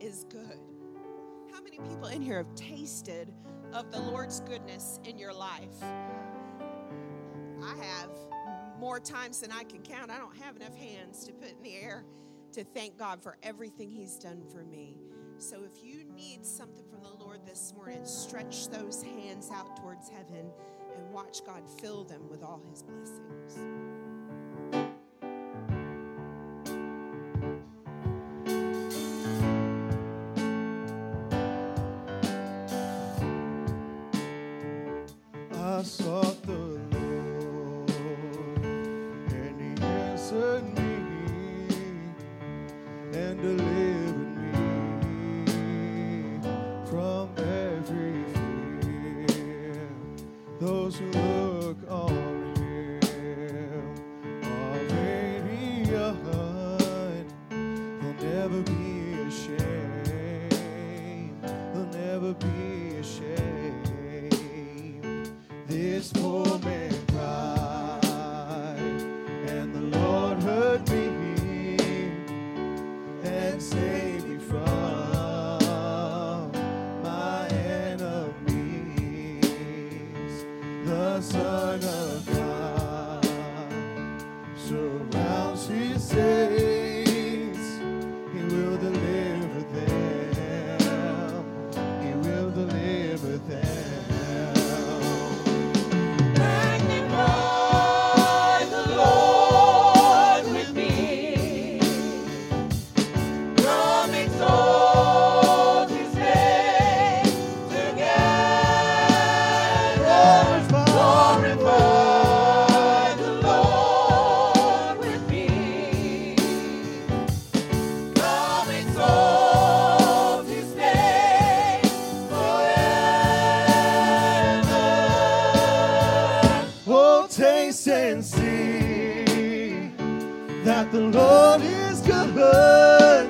is good. How many people in here have tasted of the Lord's goodness in your life? I have more times than I can count. I don't have enough hands to put in the air to thank God for everything He's done for me. So if you need something from the Lord this morning, stretch those hands out towards heaven and watch God fill them with all His blessings. I that the Lord is good.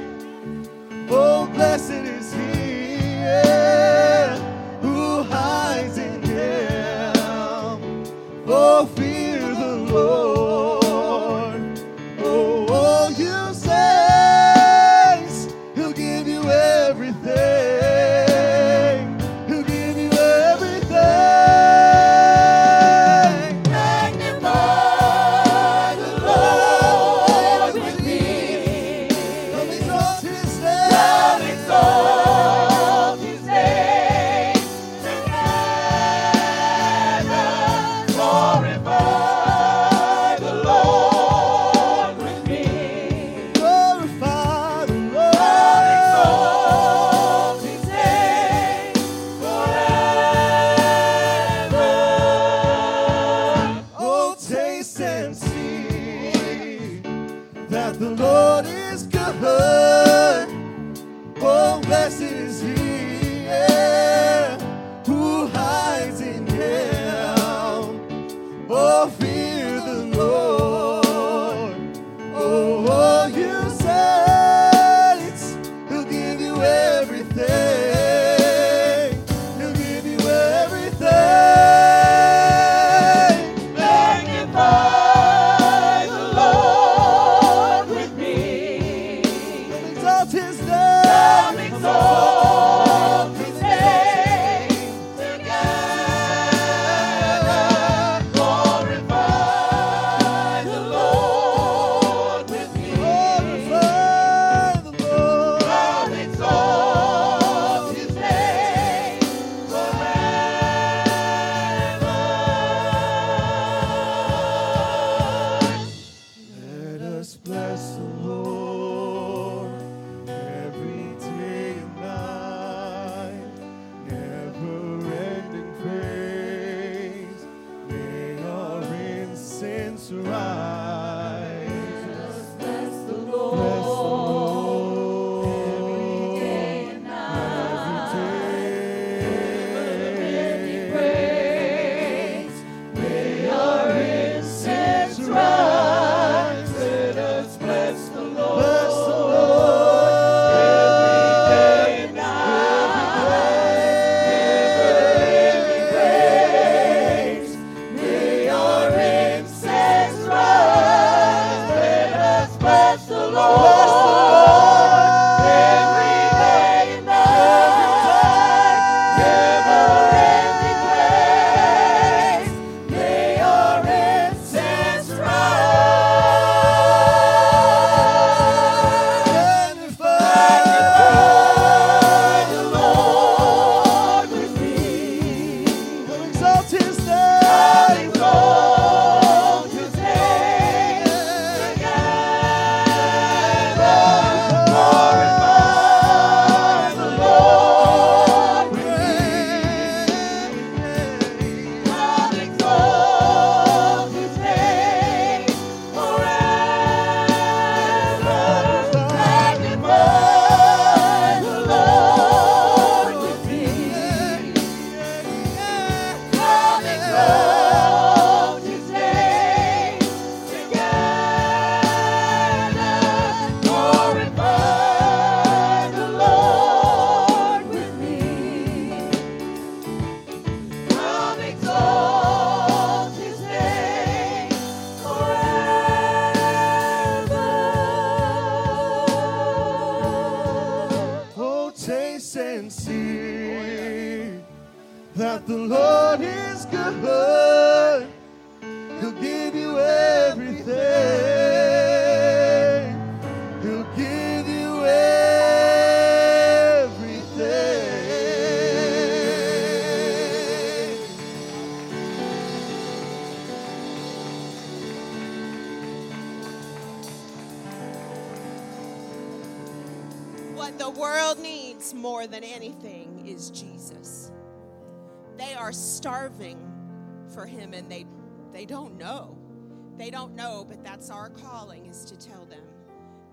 don't know, but that's our calling is to tell them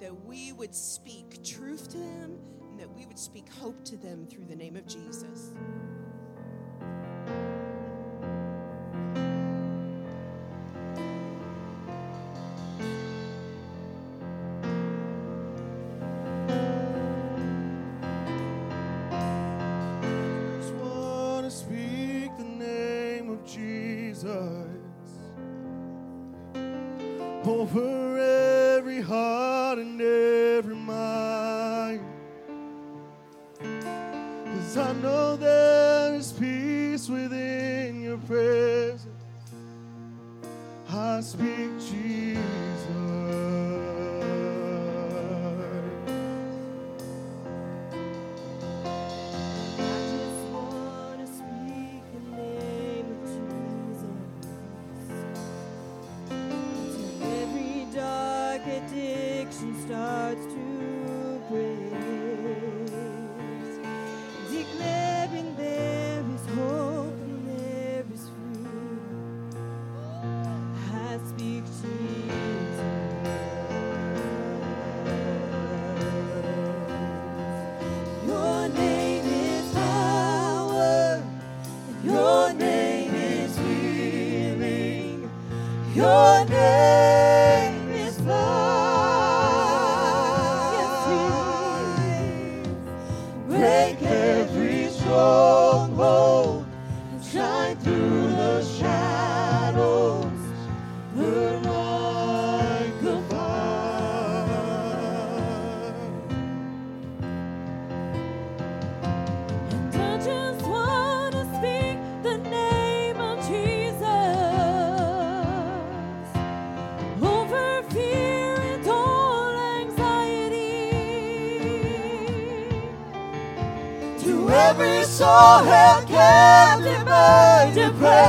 that we would speak truth to them and that we would speak hope to them through the name of Jesus. your hand can be made to.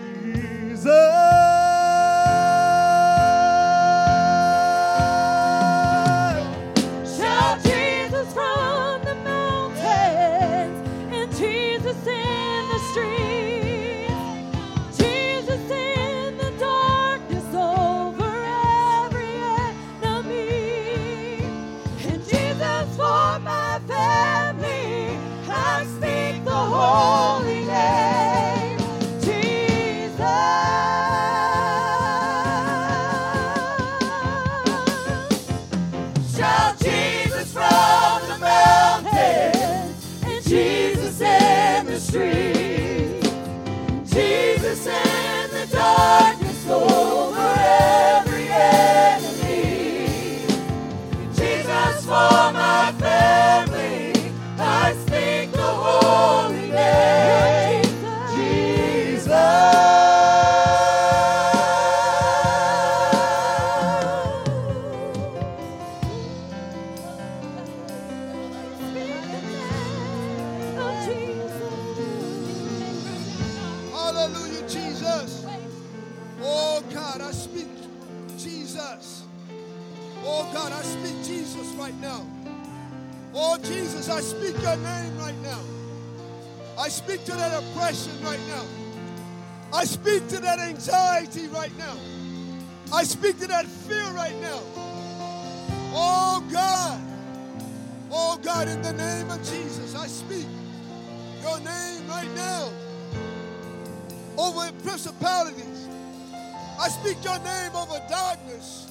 Your name over darkness.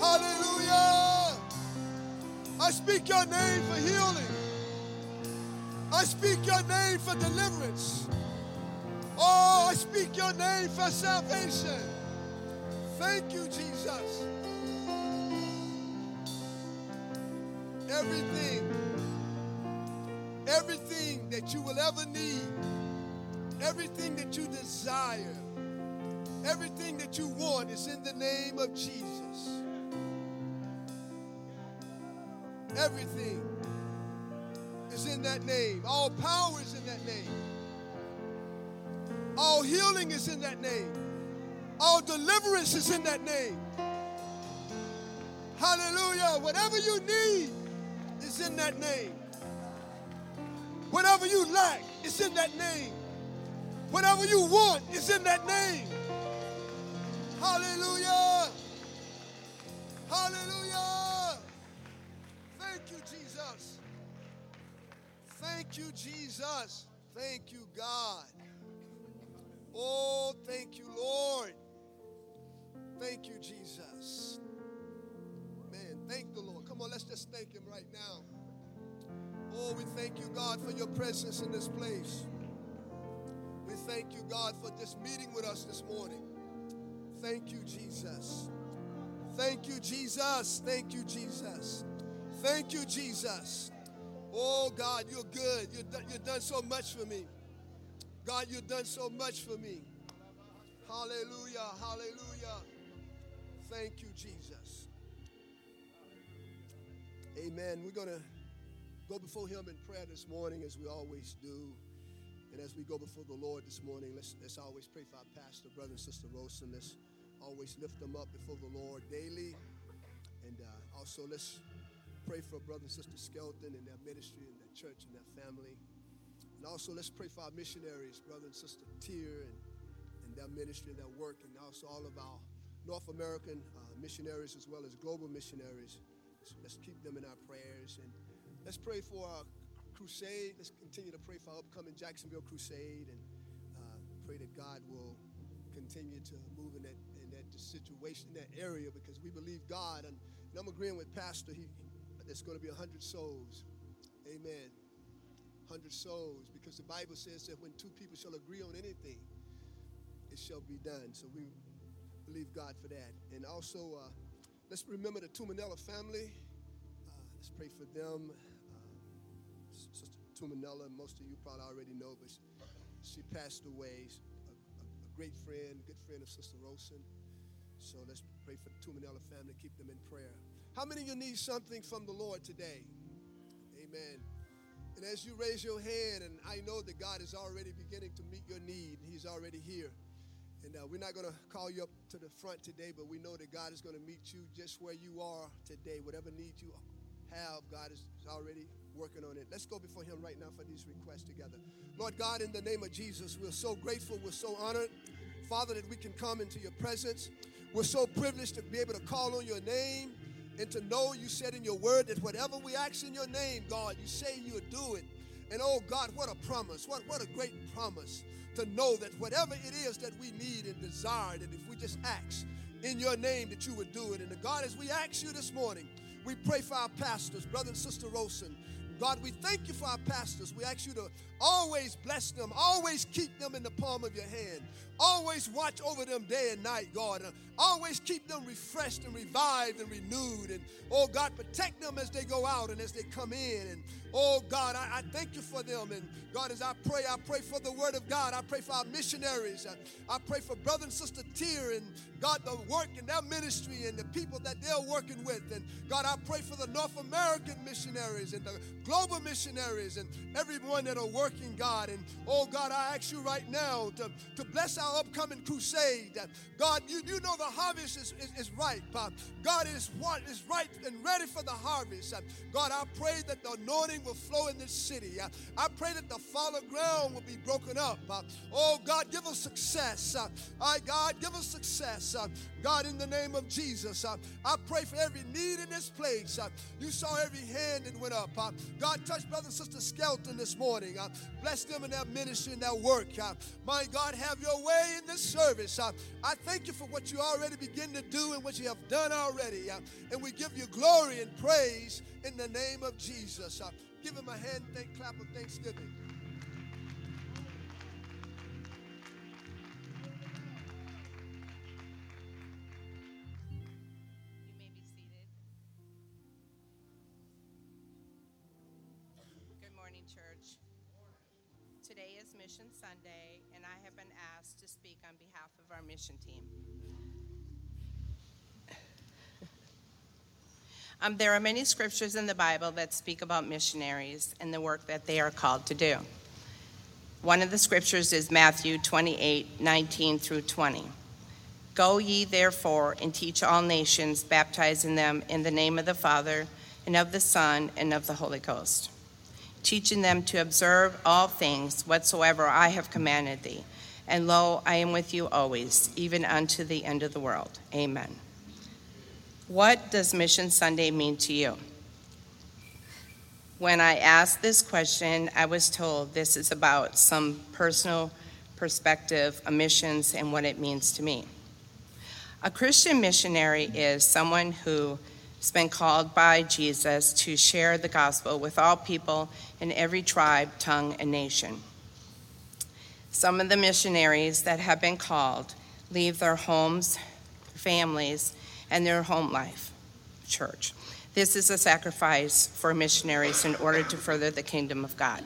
Hallelujah. I speak your name for healing. I speak your name for deliverance. Oh, I speak your name for salvation. Thank you, Jesus. Everything, everything that you will ever need Everything that you desire, everything that you want is in the name of Jesus. Everything is in that name. All power is in that name. All healing is in that name. All deliverance is in that name. Hallelujah. Whatever you need is in that name. Whatever you lack is in that name. Whatever you want is in that name. Hallelujah. Hallelujah. Thank you, Jesus. Thank you, Jesus. Thank you, God. Oh, thank you, Lord. Thank you, Jesus. Man, thank the Lord. Come on, let's just thank Him right now. Oh, we thank you, God, for your presence in this place. We thank you, God, for just meeting with us this morning. Thank you, Jesus. Thank you, Jesus. Thank you, Jesus. Thank you, Jesus. Oh, God, you're good. You've done, you've done so much for me. God, you've done so much for me. Hallelujah. Hallelujah. Thank you, Jesus. Amen. We're going to go before Him in prayer this morning as we always do. And as we go before the Lord this morning, let's, let's always pray for our pastor, brother and sister Rosen. Let's always lift them up before the Lord daily. And uh, also let's pray for brother and sister Skelton and their ministry and their church and their family. And also let's pray for our missionaries, brother and sister Tier and, and their ministry and their work. And also all of our North American uh, missionaries as well as global missionaries. So let's keep them in our prayers. And let's pray for our crusade. Let's continue to pray for our upcoming Jacksonville crusade and uh, pray that God will continue to move in that that situation, in that area, because we believe God. And, and I'm agreeing with Pastor. He, there's going to be hundred souls. Amen. Hundred souls, because the Bible says that when two people shall agree on anything, it shall be done. So we believe God for that. And also, uh, let's remember the Tumanella family. Uh, let's pray for them. Uh, Sister Tumanella. Most of you probably already know, but she, she passed away. A, a, a great friend, good friend of Sister Rosen. So let's pray for the Tumanella family. Keep them in prayer. How many of you need something from the Lord today? Amen. And as you raise your hand, and I know that God is already beginning to meet your need, He's already here. And uh, we're not going to call you up to the front today, but we know that God is going to meet you just where you are today. Whatever need you have, God is already working on it. Let's go before Him right now for these requests together. Lord God, in the name of Jesus, we're so grateful, we're so honored, Father, that we can come into your presence. We're so privileged to be able to call on your name and to know you said in your word that whatever we ask in your name, God, you say you'll do it. And oh God, what a promise. What, what a great promise to know that whatever it is that we need and desire, that if we just ask in your name, that you would do it. And God, as we ask you this morning, we pray for our pastors, brother and sister Rosen. God, we thank you for our pastors. We ask you to always bless them, always keep them in the palm of your hand, always watch over them day and night, God. And always keep them refreshed and revived and renewed. And oh God, protect them as they go out and as they come in. And oh God, I, I thank you for them. And God, as I pray, I pray for the word of God. I pray for our missionaries. I, I pray for brother and sister Tier and God, the work in their ministry and the people that they're working with. And God, I pray for the North American missionaries and the global missionaries and everyone that are working, God. And oh God, I ask you right now to, to bless our upcoming crusade. God, you, you know the harvest is, is, is ripe. Uh, God is what is ripe and ready for the harvest. Uh, God, I pray that the anointing will flow in this city. Uh, I pray that the fallow ground will be broken up. Uh, oh God, give us success. I God, give us success. Uh, God, in the name of Jesus, uh, I pray for every need in this place. Uh, you saw every hand that went up. Uh, God, touch brother and sister Skelton this morning. Uh, bless them in their ministry and their work. Uh, my God, have your way in this service. Uh, I thank you for what you already begin to do and what you have done already. Uh, and we give you glory and praise in the name of Jesus. Give him a hand thank clap of thanksgiving. You may be seated. Good morning, church. Today is Mission Sunday, and I have been asked to speak on behalf of our mission team. Um, there are many scriptures in the Bible that speak about missionaries and the work that they are called to do. One of the scriptures is Matthew 28 19 through 20. Go ye therefore and teach all nations, baptizing them in the name of the Father, and of the Son, and of the Holy Ghost, teaching them to observe all things whatsoever I have commanded thee. And lo, I am with you always, even unto the end of the world. Amen. What does Mission Sunday mean to you? When I asked this question, I was told this is about some personal perspective missions and what it means to me. A Christian missionary is someone who has been called by Jesus to share the gospel with all people in every tribe, tongue, and nation. Some of the missionaries that have been called leave their homes, families, and their home life, church. This is a sacrifice for missionaries in order to further the kingdom of God.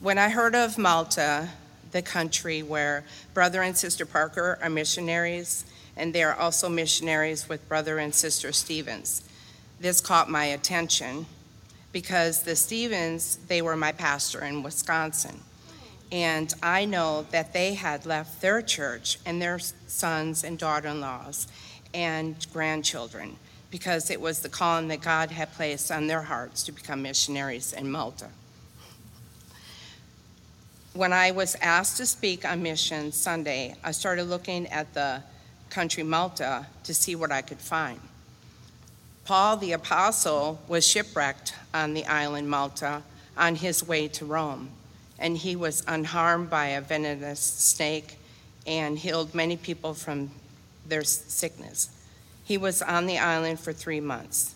When I heard of Malta, the country where Brother and Sister Parker are missionaries, and they are also missionaries with Brother and Sister Stevens, this caught my attention because the Stevens, they were my pastor in Wisconsin. And I know that they had left their church and their sons and daughter in laws and grandchildren because it was the calling that God had placed on their hearts to become missionaries in Malta. When I was asked to speak on Mission Sunday, I started looking at the country Malta to see what I could find. Paul the Apostle was shipwrecked on the island Malta on his way to Rome, and he was unharmed by a venomous snake and healed many people from their sickness. He was on the island for three months.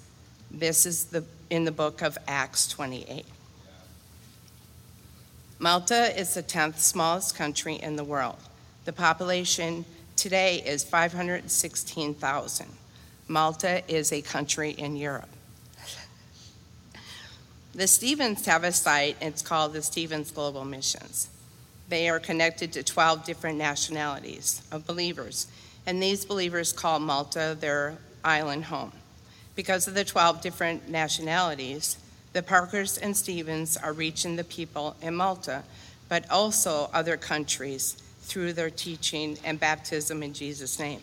This is the, in the book of Acts 28. Malta is the 10th smallest country in the world. The population today is 516,000. Malta is a country in Europe. The Stevens have a site, it's called the Stevens Global Missions. They are connected to 12 different nationalities of believers, and these believers call Malta their island home. Because of the 12 different nationalities, the Parkers and Stevens are reaching the people in Malta, but also other countries through their teaching and baptism in Jesus' name.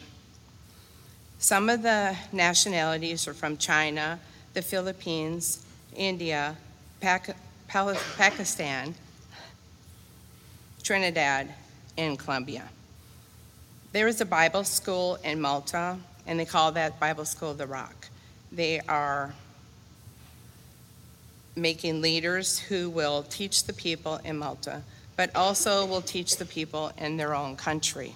Some of the nationalities are from China, the Philippines, India, Pac- Pakistan, Trinidad, and Colombia. There is a Bible school in Malta, and they call that Bible School the Rock. They are making leaders who will teach the people in Malta, but also will teach the people in their own country.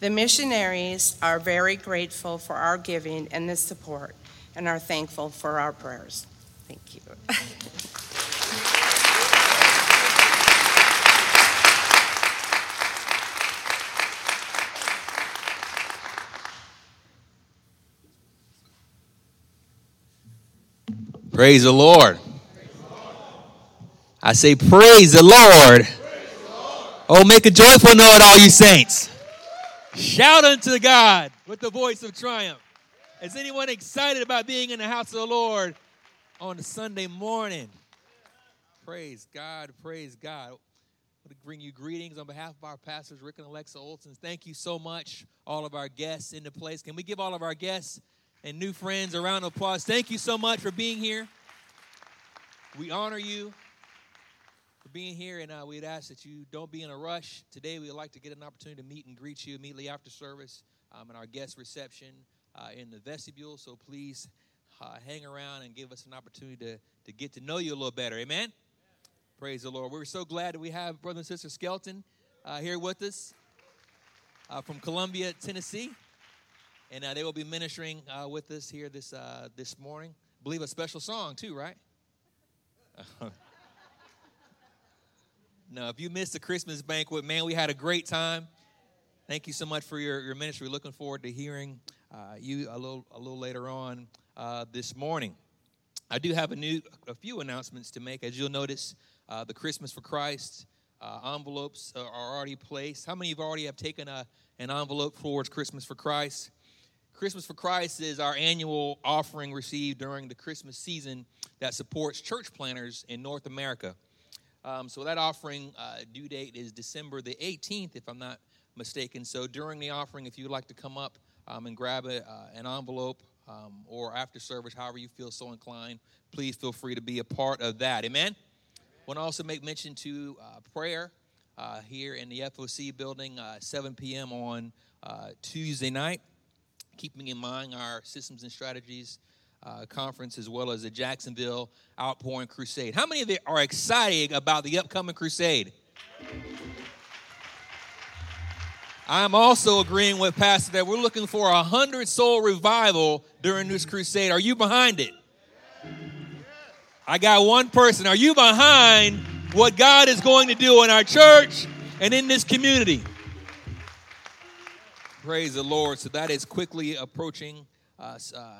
The missionaries are very grateful for our giving and the support and are thankful for our prayers. Thank you. Praise the Lord. I say, Praise the Lord. Oh, make a joyful noise, all you saints. Shout unto God with the voice of triumph. Is anyone excited about being in the house of the Lord on a Sunday morning? Praise God, praise God. I want to bring you greetings on behalf of our pastors, Rick and Alexa Olson. Thank you so much, all of our guests in the place. Can we give all of our guests and new friends a round of applause? Thank you so much for being here. We honor you for being here, and uh, we'd ask that you don't be in a rush. Today, we'd like to get an opportunity to meet and greet you immediately after service um, in our guest reception uh, in the vestibule. So please uh, hang around and give us an opportunity to, to get to know you a little better. Amen? Praise the Lord. We're so glad that we have Brother and Sister Skelton uh, here with us uh, from Columbia, Tennessee. And uh, they will be ministering uh, with us here this, uh, this morning. I believe a special song, too, right? no, if you missed the Christmas banquet, man, we had a great time. Thank you so much for your, your ministry. Looking forward to hearing uh, you a little a little later on uh, this morning. I do have a new a few announcements to make. As you'll notice, uh, the Christmas for Christ envelopes are already placed. How many of you already have taken a, an envelope towards Christmas for Christ? Christmas for Christ is our annual offering received during the Christmas season that supports church planners in North America. Um, so that offering uh, due date is December the 18th, if I'm not mistaken. So during the offering, if you'd like to come up um, and grab a, uh, an envelope um, or after service, however you feel so inclined, please feel free to be a part of that. Amen. I want to also make mention to uh, prayer uh, here in the FOC building, uh, 7 p.m. on uh, Tuesday night. Keeping in mind our systems and strategies uh, conference as well as the Jacksonville Outpouring Crusade. How many of you are excited about the upcoming crusade? I'm also agreeing with Pastor that we're looking for a hundred soul revival during this crusade. Are you behind it? I got one person. Are you behind what God is going to do in our church and in this community? Praise the Lord. So that is quickly approaching us. Uh,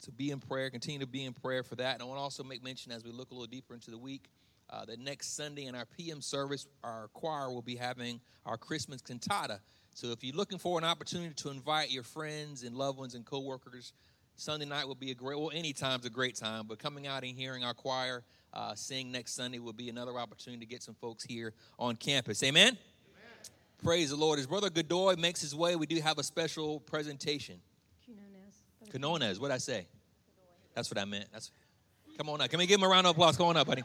to be in prayer, continue to be in prayer for that. And I want to also make mention as we look a little deeper into the week uh, that next Sunday in our PM service, our choir will be having our Christmas cantata. So if you're looking for an opportunity to invite your friends and loved ones and coworkers, Sunday night will be a great, well, any time's a great time, but coming out and hearing our choir uh, sing next Sunday will be another opportunity to get some folks here on campus. Amen? Praise the Lord. As Brother Godoy makes his way, we do have a special presentation. Quinones, what'd I say? That's what I meant. That's come on up. Can we give him a round of applause? Come on up, buddy.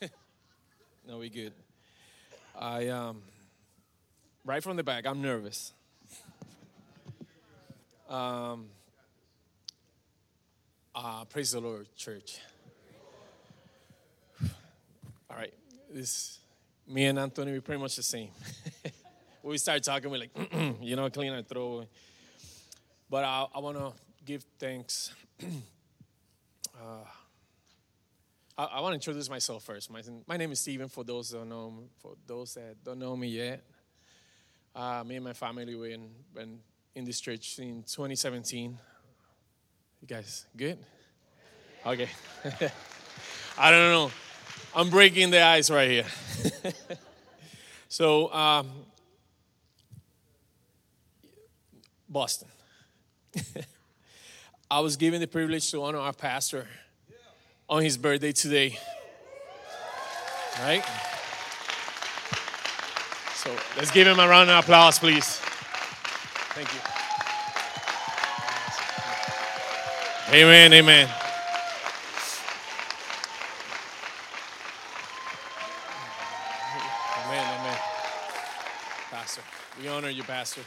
no, we good. I um right from the back, I'm nervous. Um uh, praise the Lord, church. All right, this me and Anthony we're pretty much the same. we start talking, we're like, you know, clean our throat. But I, I want to give thanks uh, I, I want to introduce myself first. My, my name is Stephen. For those that don't know, for those that don't know me yet, uh, me and my family were in, been in this church in 2017. You guys good? Okay. I don't know. I'm breaking the ice right here. so, um, Boston. I was given the privilege to honor our pastor on his birthday today. Right? So let's give him a round of applause, please. Thank you. Amen, amen. Amen, amen. Pastor, we honor you, Pastor.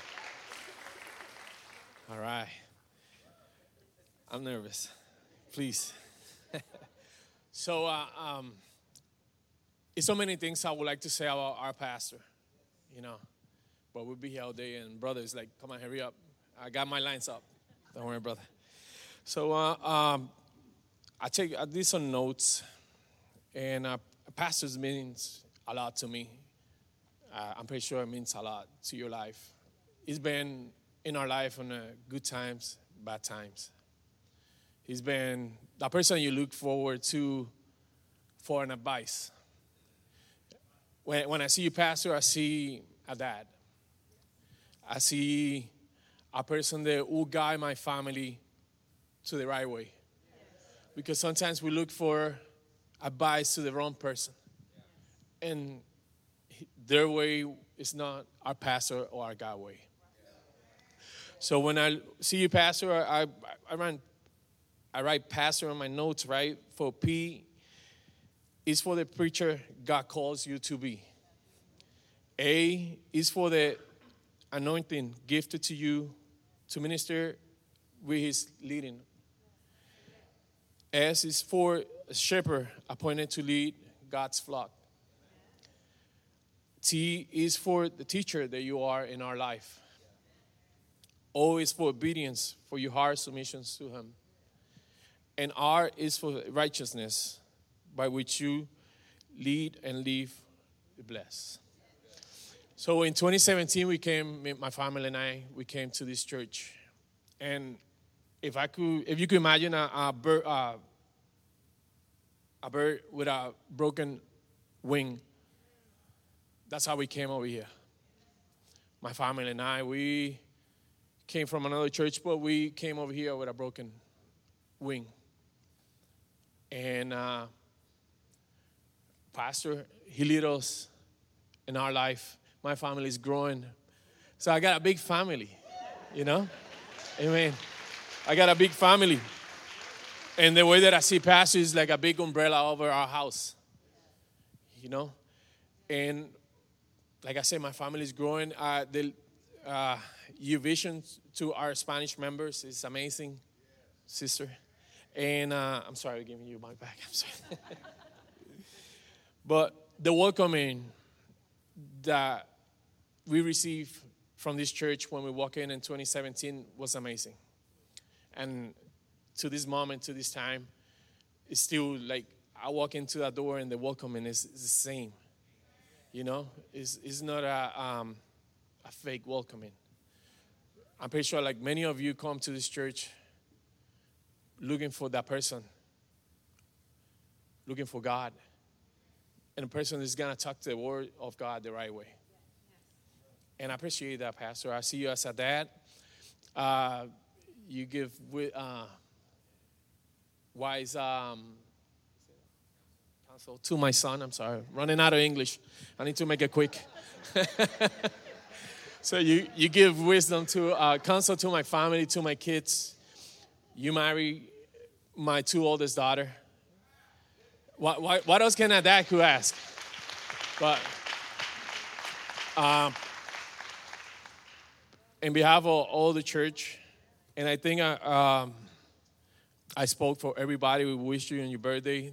All right. I'm nervous. Please. so, uh, um, it's so many things I would like to say about our pastor, you know, but we'll be here all day. And brother is like, come on, hurry up. I got my lines up. Don't worry, brother. So, uh, um, I take I did some notes, and uh, pastors means a lot to me. Uh, I'm pretty sure it means a lot to your life. It's been in our life on uh, good times, bad times. He's been the person you look forward to for an advice. When, when I see you, Pastor, I see a dad. I see a person that will guide my family to the right way. Because sometimes we look for advice to the wrong person. And their way is not our pastor or our God way. So when I see you, Pastor, I, I, run, I write Pastor on my notes, right? For P is for the preacher God calls you to be. A is for the anointing gifted to you to minister with his leading. S is for a shepherd appointed to lead God's flock. T is for the teacher that you are in our life. O is for obedience, for your heart submissions to Him. And R is for righteousness, by which you lead and live blessed. So in 2017, we came, my family and I, we came to this church. And if I could, if you could imagine a, a bird, uh, a bird with a broken wing, that's how we came over here. My family and I, we came from another church, but we came over here with a broken wing. And uh, Pastor, he led us in our life. My family is growing. So I got a big family, you know? Amen. I got a big family. And the way that I see Pastor is like a big umbrella over our house, you know? And like I said, my family is growing. Uh, the, uh, your vision to our Spanish members is amazing, sister. And uh, I'm sorry I'm giving you my back. I'm sorry. but the welcoming that we received from this church when we walk in in 2017 was amazing. And to this moment, to this time, it's still like I walk into that door and the welcoming is, is the same. You know, it's, it's not a, um, a fake welcoming. I'm pretty sure, like many of you come to this church looking for that person, looking for God. And a person is going to talk to the word of God the right way. And I appreciate that, Pastor. I see you as a dad. Uh, you give uh, wise um, counsel to my son. I'm sorry, running out of English. I need to make it quick. so you, you give wisdom to uh, counsel to my family, to my kids. You marry my two oldest daughter. What, what, what else can a dad could ask? But um, in behalf of all the church, and I think I, um, I spoke for everybody. We wish you on your birthday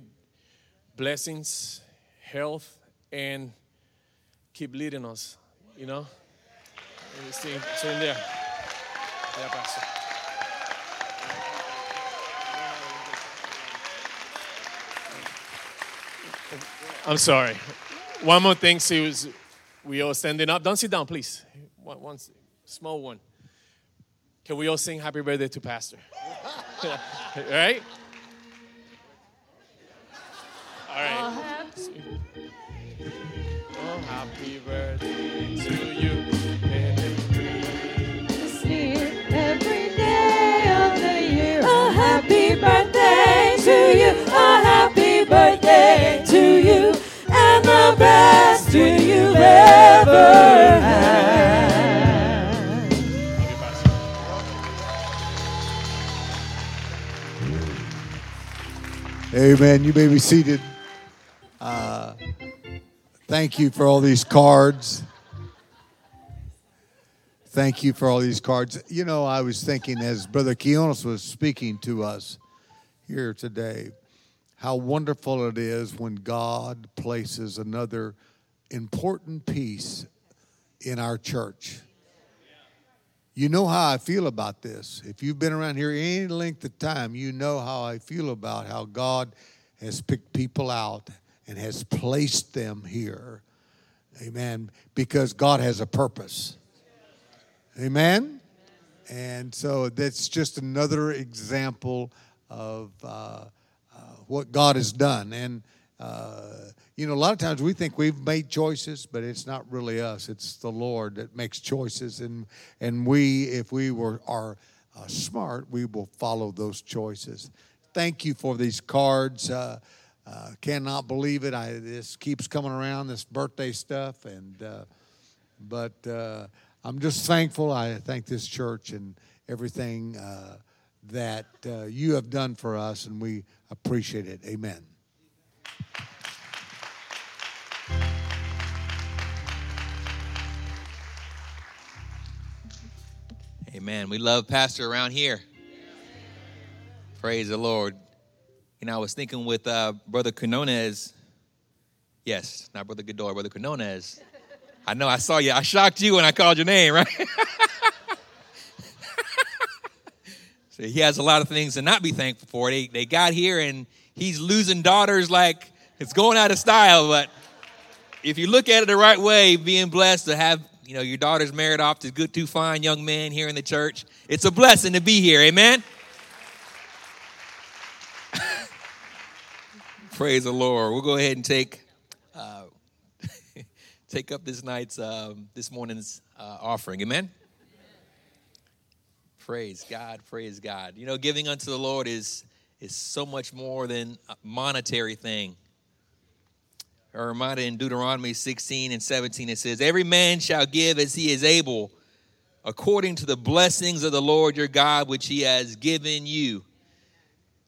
blessings, health, and keep leading us, you know? Stay in there. Yeah, Pastor. I'm sorry. One more thing, so we all standing up. Don't sit down, please. One small one. Can we all sing happy birthday to Pastor? right? All right. Oh, happy oh, birthday to you. Every day of the year. A happy birthday to you. A happy birthday to you. And the best to ever had. Amen. You may be seated. Uh, thank you for all these cards. Thank you for all these cards. You know, I was thinking as Brother Quinones was speaking to us here today, how wonderful it is when God places another important piece in our church. You know how I feel about this. If you've been around here any length of time, you know how I feel about how God has picked people out and has placed them here. Amen. Because God has a purpose. Amen. And so that's just another example of uh, uh, what God has done. And uh, you know, a lot of times we think we've made choices, but it's not really us. It's the Lord that makes choices, and and we, if we were are uh, smart, we will follow those choices. Thank you for these cards. Uh, uh, cannot believe it. I this keeps coming around this birthday stuff, and uh, but uh, I'm just thankful. I thank this church and everything uh, that you have done for us, and we appreciate it. Amen. Amen. We love Pastor around here. Praise the Lord. You know, I was thinking with uh, Brother Quinones. Yes, not Brother Godoy, Brother Quinones. I know I saw you. I shocked you when I called your name, right? so he has a lot of things to not be thankful for. They, they got here and he's losing daughters like it's going out of style. But if you look at it the right way, being blessed to have you know, your daughter's married off to good, two fine young men here in the church. It's a blessing to be here. Amen. Praise the Lord. We'll go ahead and take uh, take up this night's um, this morning's uh, offering. Amen. Praise God. Praise God. You know, giving unto the Lord is is so much more than a monetary thing are reminded in Deuteronomy 16 and 17, it says, Every man shall give as he is able, according to the blessings of the Lord your God, which he has given you.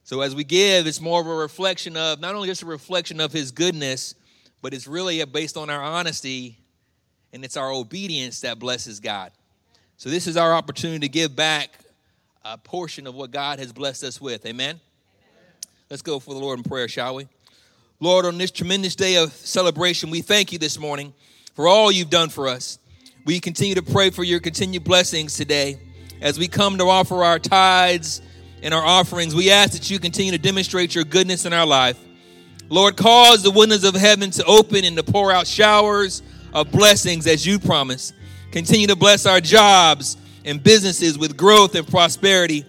So as we give, it's more of a reflection of, not only just a reflection of his goodness, but it's really based on our honesty and it's our obedience that blesses God. So this is our opportunity to give back a portion of what God has blessed us with. Amen? Amen. Let's go for the Lord in prayer, shall we? Lord, on this tremendous day of celebration, we thank you this morning for all you've done for us. We continue to pray for your continued blessings today. As we come to offer our tithes and our offerings, we ask that you continue to demonstrate your goodness in our life. Lord, cause the windows of heaven to open and to pour out showers of blessings as you promise. Continue to bless our jobs and businesses with growth and prosperity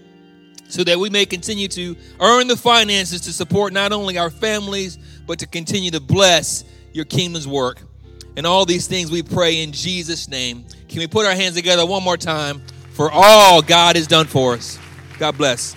so that we may continue to earn the finances to support not only our families, but to continue to bless your kingdom's work. And all these things we pray in Jesus' name. Can we put our hands together one more time for all God has done for us? God bless.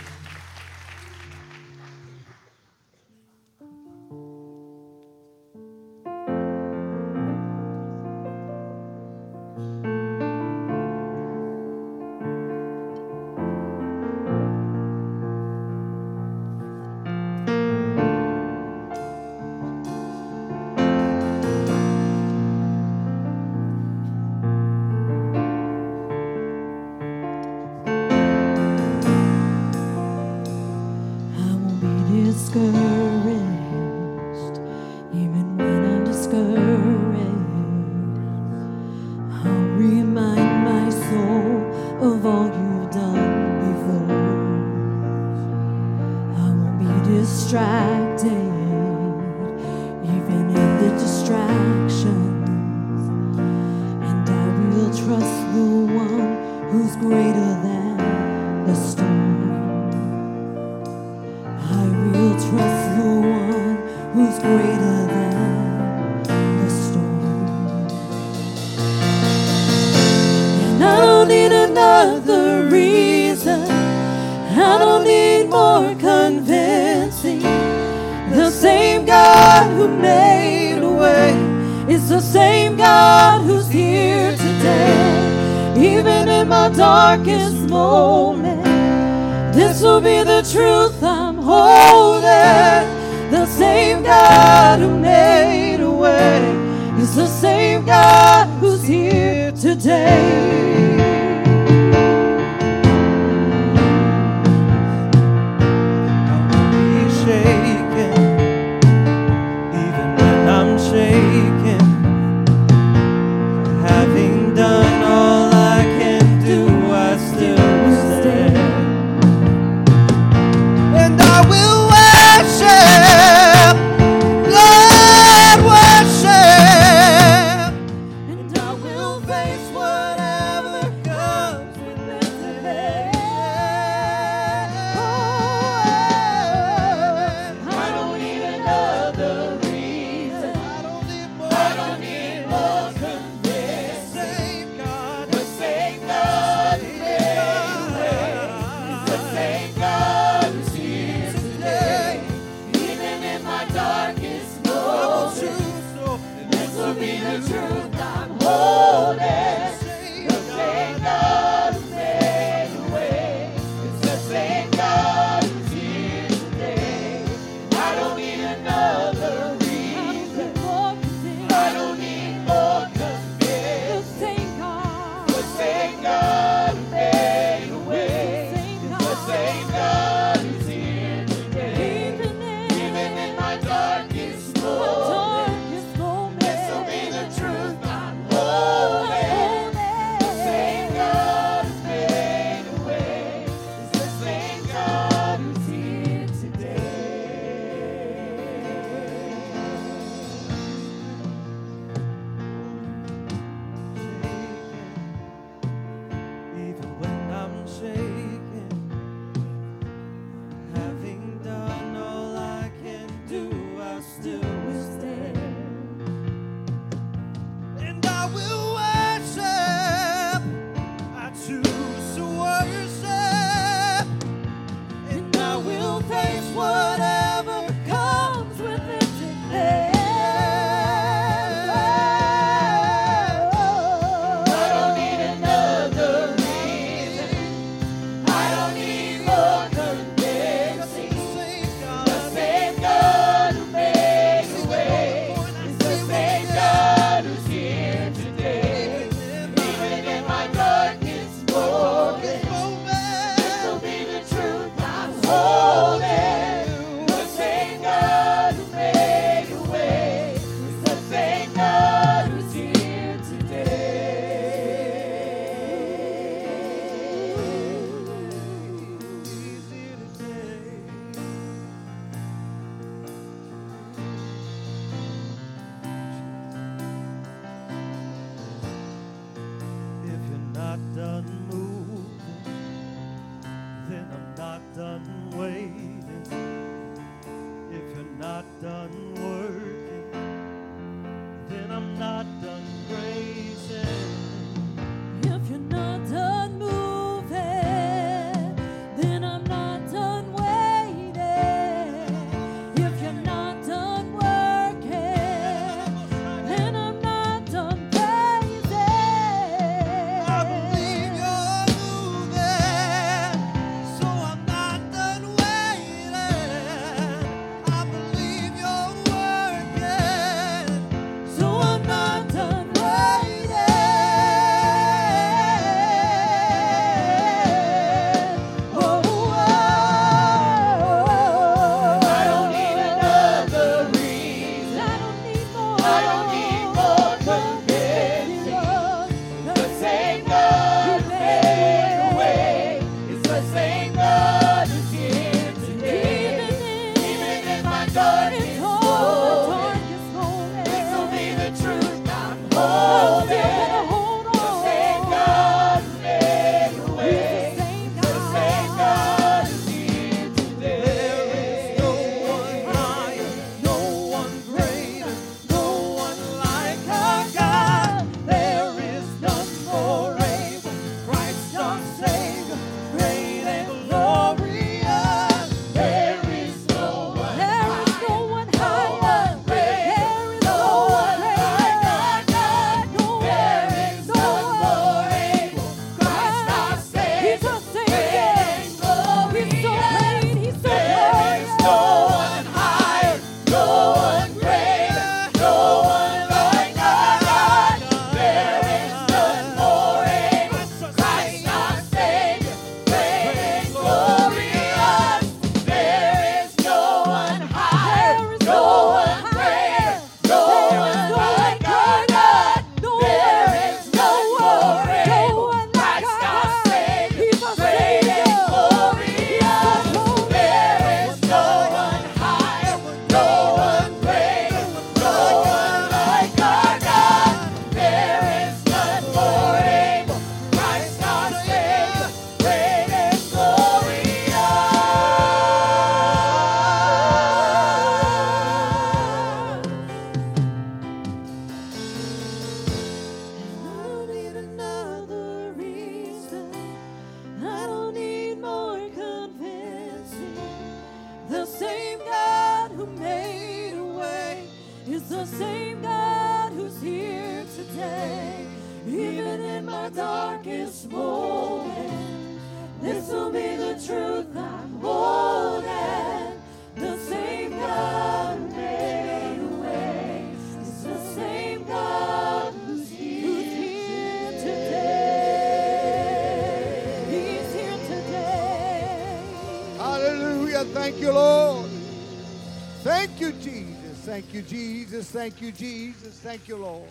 Thank you, Jesus. Thank you, Lord.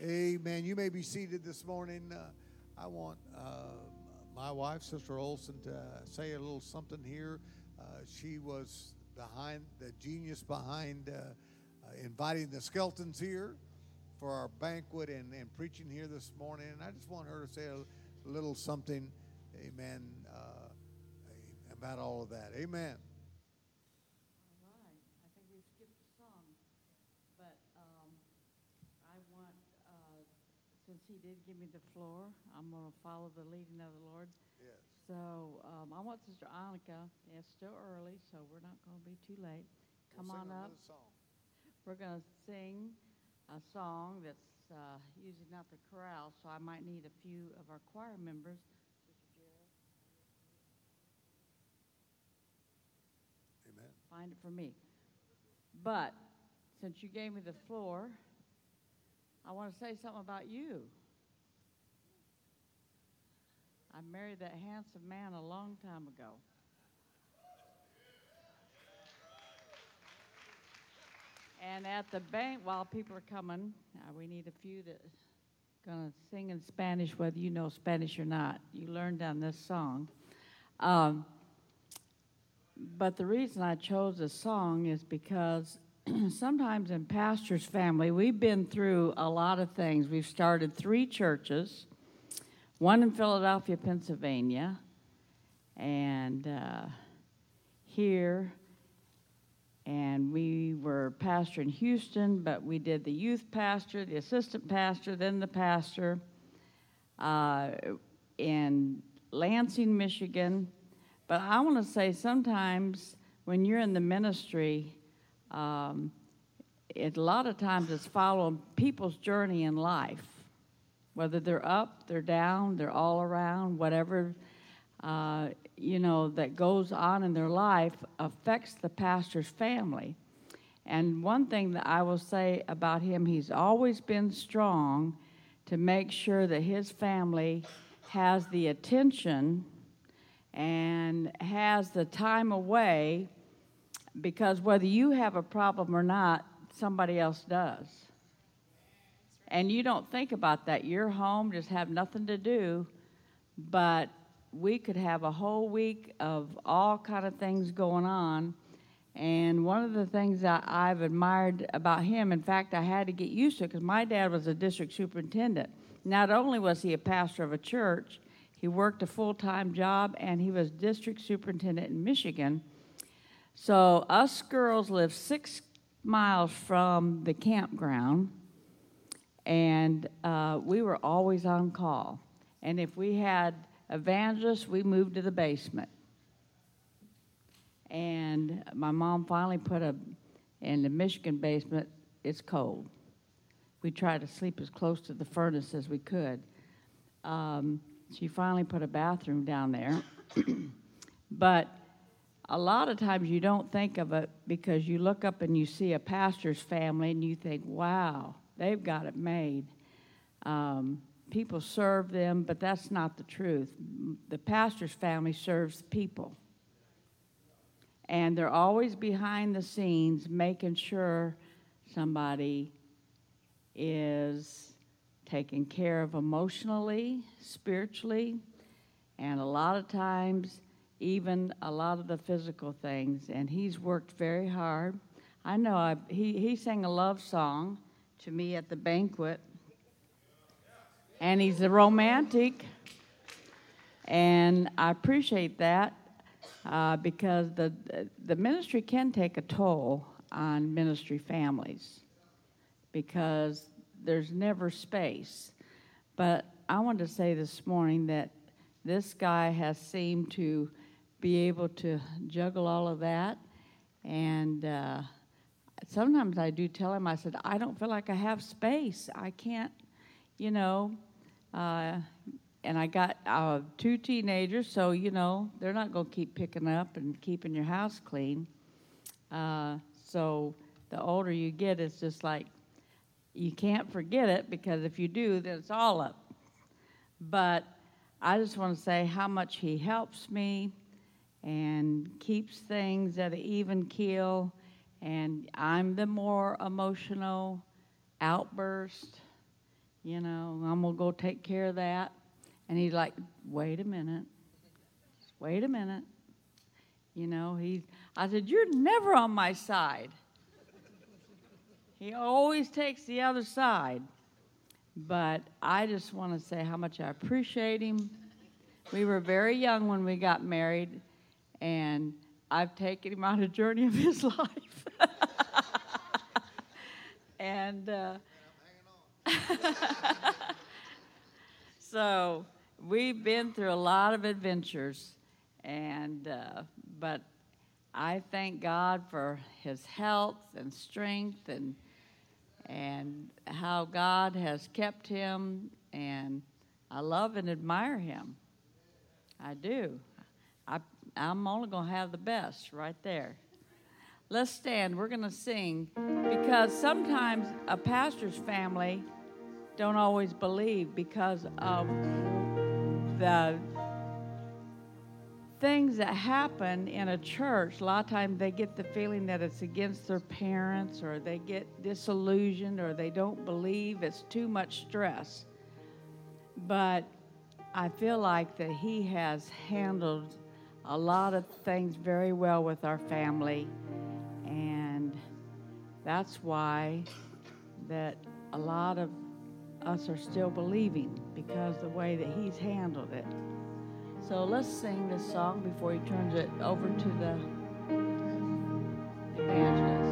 Amen. You may be seated this morning. Uh, I want uh, my wife, Sister Olson, to say a little something here. Uh, she was behind the genius behind uh, uh, inviting the skeletons here for our banquet and, and preaching here this morning. And I just want her to say a little something, amen, uh, about all of that. Amen. All right, I think we skipped a song, but um, I want, uh, since he did give me the floor, I'm going to follow the leading of the Lord. Yes. So um, I want Sister Annika, it's still early, so we're not going to be too late. Come We'll on up. song. We're going to sing a song that's uh, usually not the chorale, so I might need a few of our choir members. Amen. find it for me. But since you gave me the floor, I want to say something about you. I married that handsome man a long time ago. And at the bank, while people are coming, uh, we need a few that gonna sing in Spanish, whether you know Spanish or not. You learned on this song. Um, but the reason I chose this song is because sometimes in pastor's family, we've been through a lot of things. We've started three churches, one in Philadelphia, Pennsylvania, and uh, here. And we were pastor in Houston, but we did the youth pastor, the assistant pastor, then the pastor uh, in Lansing, Michigan. But I want to say sometimes when you're in the ministry, um, it, a lot of times it's following people's journey in life. Whether they're up, they're down, they're all around, whatever, uh, you know, that goes on in their life affects the pastor's family. And one thing that I will say about him, he's always been strong to make sure that his family has the attention and has the time away because whether you have a problem or not, somebody else does. And you don't think about that. You're home, just have nothing to do, but we could have a whole week of all kind of things going on. And one of the things that I've admired about him, in fact, I had to get used to because my dad was a district superintendent. Not only was he a pastor of a church, he worked a full time job and he was district superintendent in Michigan. So, us girls lived six miles from the campground, and uh, we were always on call. And if we had evangelists, we moved to the basement. And my mom finally put a, in the Michigan basement, it's cold. We tried to sleep as close to the furnace as we could. Um, she finally put a bathroom down there. but a lot of times you don't think of it because you look up and you see a pastor's family and you think, wow, they've got it made. Um, people serve them, but that's not the truth. The pastor's family serves people. And they're always behind the scenes making sure somebody is taken care of emotionally, spiritually, and a lot of times, even a lot of the physical things. And he's worked very hard. I know I, he, he sang a love song to me at the banquet, and he's a romantic. And I appreciate that uh, because the, the ministry can take a toll on ministry families because there's never space. But I want to say this morning that this guy has seemed to be able to juggle all of that. And uh, sometimes I do tell him, I said, I don't feel like I have space. I can't, you know, Uh, and I got uh, two teenagers, so you know they're not going to keep picking up and keeping your house clean. Uh, so the older you get, it's just like you can't forget it because if you do, then it's all up. But I just want to say how much he helps me and keeps things at an even keel. And I'm the more emotional outburst. You know, I'm to go take care of that. And he's like, wait a minute. Wait a minute. You know, he, I said, You're never on my side. He always takes the other side. But I just want to say how much I appreciate him. We were very young when we got married, and I've taken him on a journey of his life. and uh, so we've been through a lot of adventures, and uh, but I thank God for His health and strength and and how God has kept him, and I love and admire him. I do. I'm only going to have the best right there. Let's stand. We're going to sing because sometimes a pastor's family don't always believe because of the things that happen in a church, a lot of times they get the feeling that it's against their parents or they get disillusioned or they don't believe it's too much stress. But I feel like that he has handled a lot of things very well with our family and that's why that a lot of us are still believing because the way that he's handled it. So let's sing this song before he turns it over to the evangelist.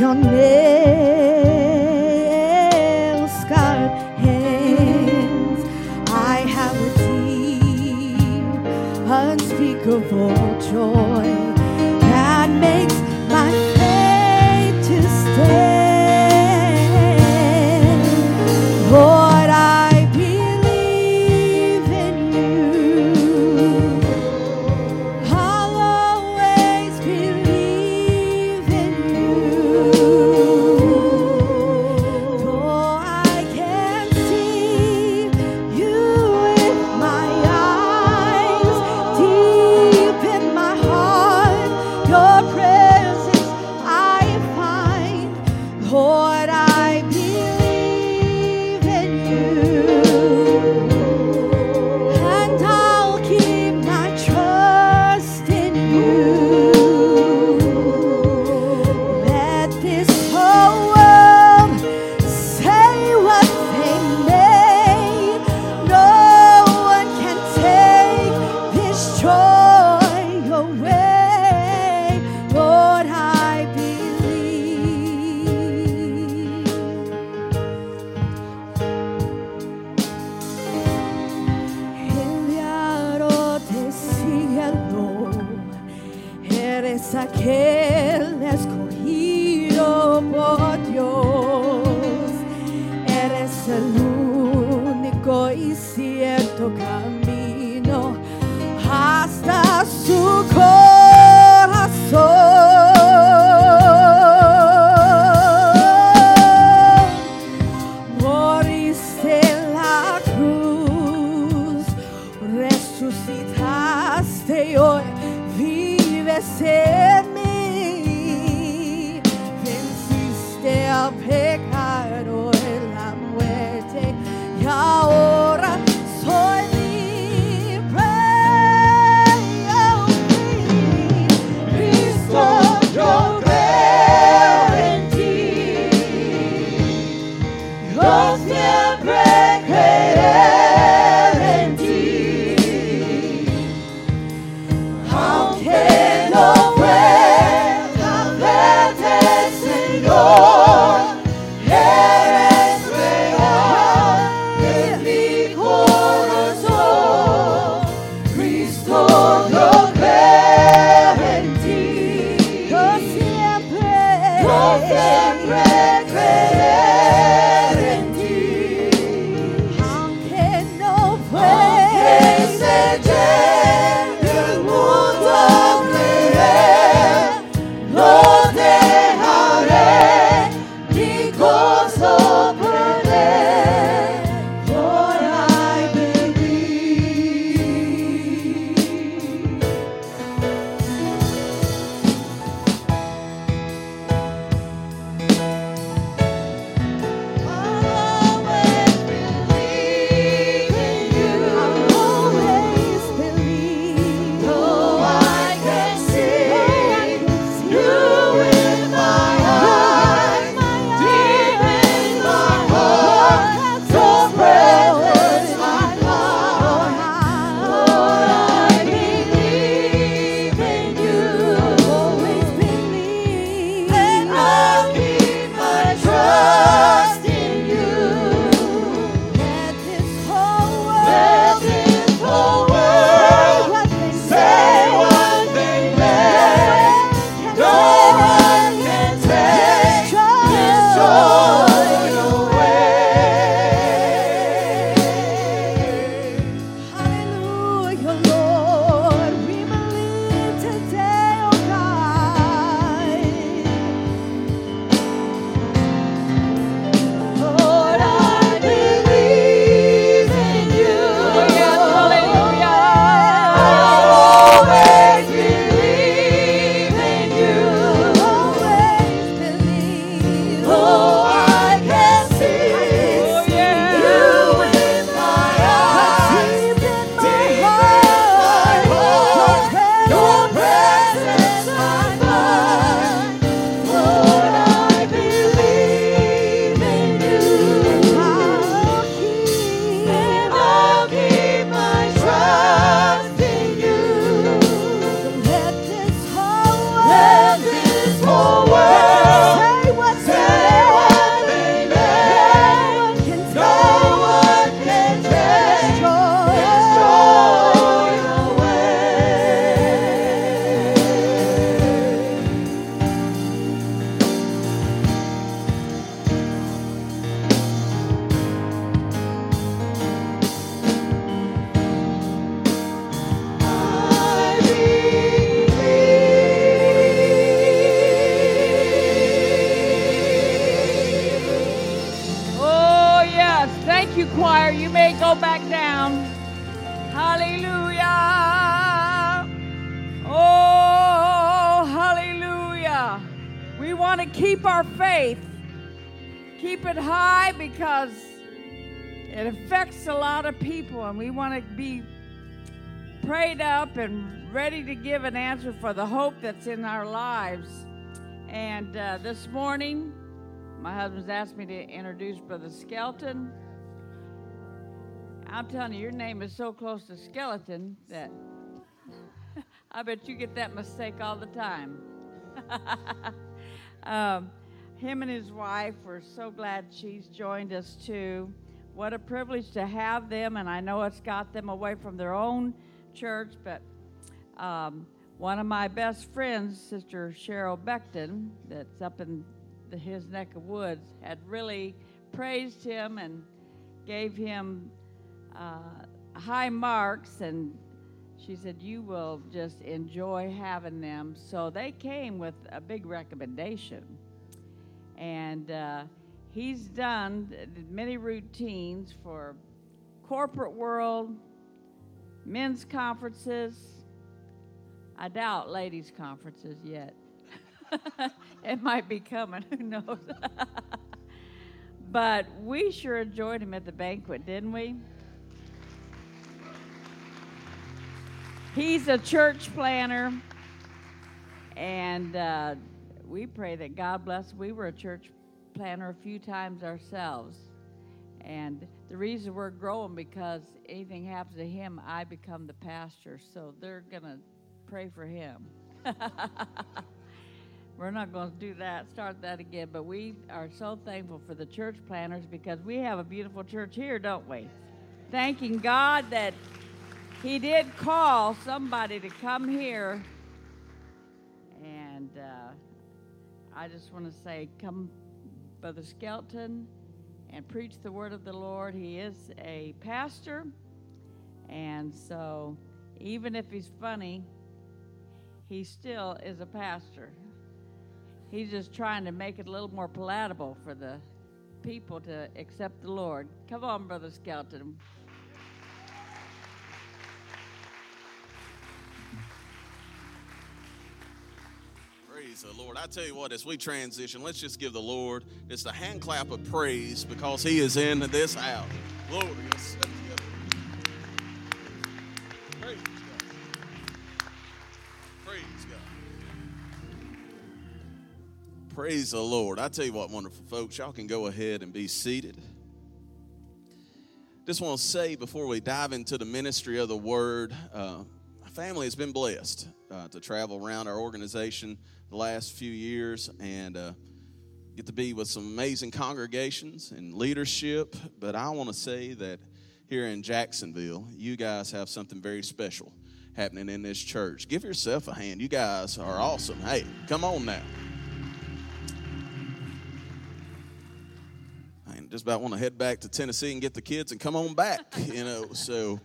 Your nail to give an answer for the hope that's in our lives. And uh, this morning, my husband's asked me to introduce Brother Skelton. I'm telling you, your name is so close to skeleton that I bet you get that mistake all the time. um, him and his wife, we're so glad she's joined us too. What a privilege to have them, and I know it's got them away from their own church, but um, one of my best friends, Sister Cheryl Beckton, that's up in the, his neck of woods, had really praised him and gave him uh, high marks, and she said, You will just enjoy having them. So they came with a big recommendation. And uh, he's done many routines for corporate world, men's conferences. I doubt ladies' conferences yet. it might be coming, who knows? but we sure enjoyed him at the banquet, didn't we? He's a church planner, and uh, we pray that God bless. We were a church planner a few times ourselves, and the reason we're growing because anything happens to him, I become the pastor. So they're gonna pray for him. we're not going to do that, start that again, but we are so thankful for the church planners because we have a beautiful church here, don't we? Thanking God that He did call somebody to come here. And uh, I just want to say, come, Brother Skelton, and preach the word of the Lord. He is a pastor, and so even if he's funny, he still is a pastor. He's just trying to make it a little more palatable for the people to accept the Lord. Come on, Brother Skelton. Praise the Lord. I tell you what, as we transition, let's just give the Lord just a hand clap of praise because He is in this house. Glory. Praise the Lord. I tell you what, wonderful folks, y'all can go ahead and be seated. Just want to say before we dive into the ministry of the Word, uh, my family has been blessed uh, to travel around our organization the last few years and uh, get to be with some amazing congregations and leadership. But I want to say that here in Jacksonville, you guys have something very special happening in this church. Give yourself a hand. You guys are awesome. Hey, come on now. Just about want to head back to Tennessee and get the kids and come on back, you know. So,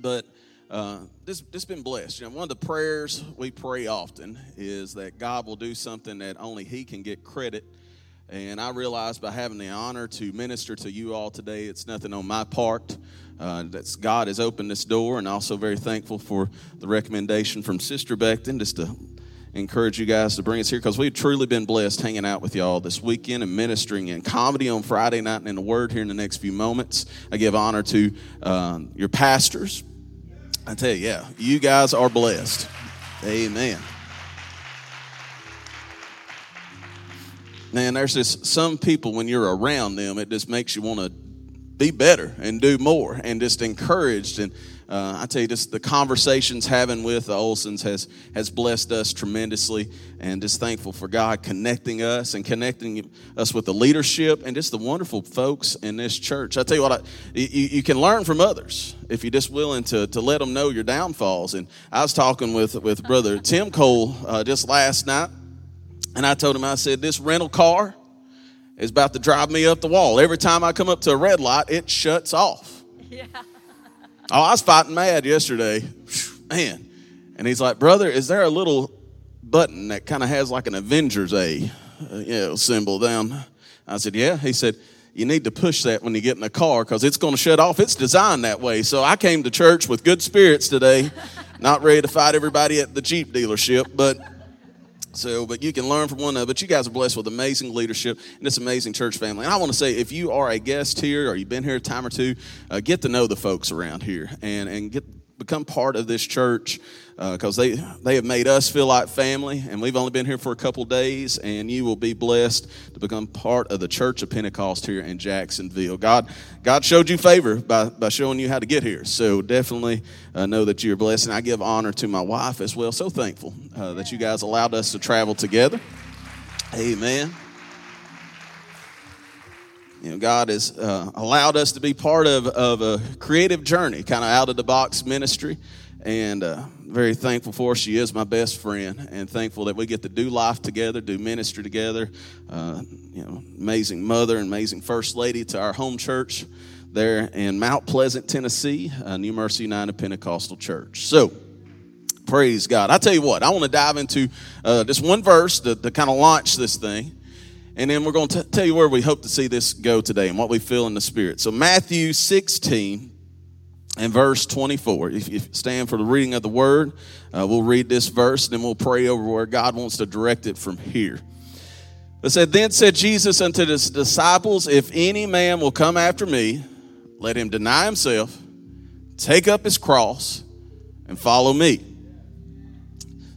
but uh, this this been blessed. You know, one of the prayers we pray often is that God will do something that only He can get credit. And I realize by having the honor to minister to you all today, it's nothing on my part. Uh, that's God has opened this door, and also very thankful for the recommendation from Sister Beckton just to encourage you guys to bring us here because we've truly been blessed hanging out with y'all this weekend and ministering in comedy on Friday night and in the Word here in the next few moments. I give honor to um, your pastors. I tell you, yeah, you guys are blessed. Amen. Man, there's just some people when you're around them, it just makes you want to be better and do more and just encouraged and uh, I tell you, just the conversations having with the Olsons has has blessed us tremendously, and just thankful for God connecting us and connecting us with the leadership and just the wonderful folks in this church. I tell you what, I, you, you can learn from others if you're just willing to to let them know your downfalls. And I was talking with with Brother Tim Cole uh, just last night, and I told him I said this rental car is about to drive me up the wall. Every time I come up to a red light, it shuts off. Yeah. Oh, I was fighting mad yesterday. Man. And he's like, Brother, is there a little button that kind of has like an Avengers A uh, you know, symbol down? I said, Yeah. He said, you need to push that when you get in the car because it's going to shut off. It's designed that way. So I came to church with good spirits today, not ready to fight everybody at the Jeep dealership, but. So, but you can learn from one another. But you guys are blessed with amazing leadership and this amazing church family. And I want to say, if you are a guest here or you've been here a time or two, uh, get to know the folks around here and and get become part of this church because uh, they they have made us feel like family, and we've only been here for a couple days, and you will be blessed to become part of the Church of Pentecost here in Jacksonville. God God showed you favor by by showing you how to get here, so definitely uh, know that you're blessed. And I give honor to my wife as well. So thankful uh, that you guys allowed us to travel together. Amen. You know, God has uh, allowed us to be part of, of a creative journey, kind of out of the box ministry and uh, very thankful for her. She is my best friend, and thankful that we get to do life together, do ministry together. Uh, you know, amazing mother, amazing first lady to our home church there in Mount Pleasant, Tennessee, uh, New Mercy United Pentecostal Church. So. Praise God. I tell you what, I want to dive into uh, just one verse to, to kind of launch this thing. And then we're going to tell you where we hope to see this go today and what we feel in the Spirit. So, Matthew 16, and verse 24. If you stand for the reading of the word, uh, we'll read this verse and then we'll pray over where God wants to direct it from here. It said, Then said Jesus unto his disciples, If any man will come after me, let him deny himself, take up his cross, and follow me.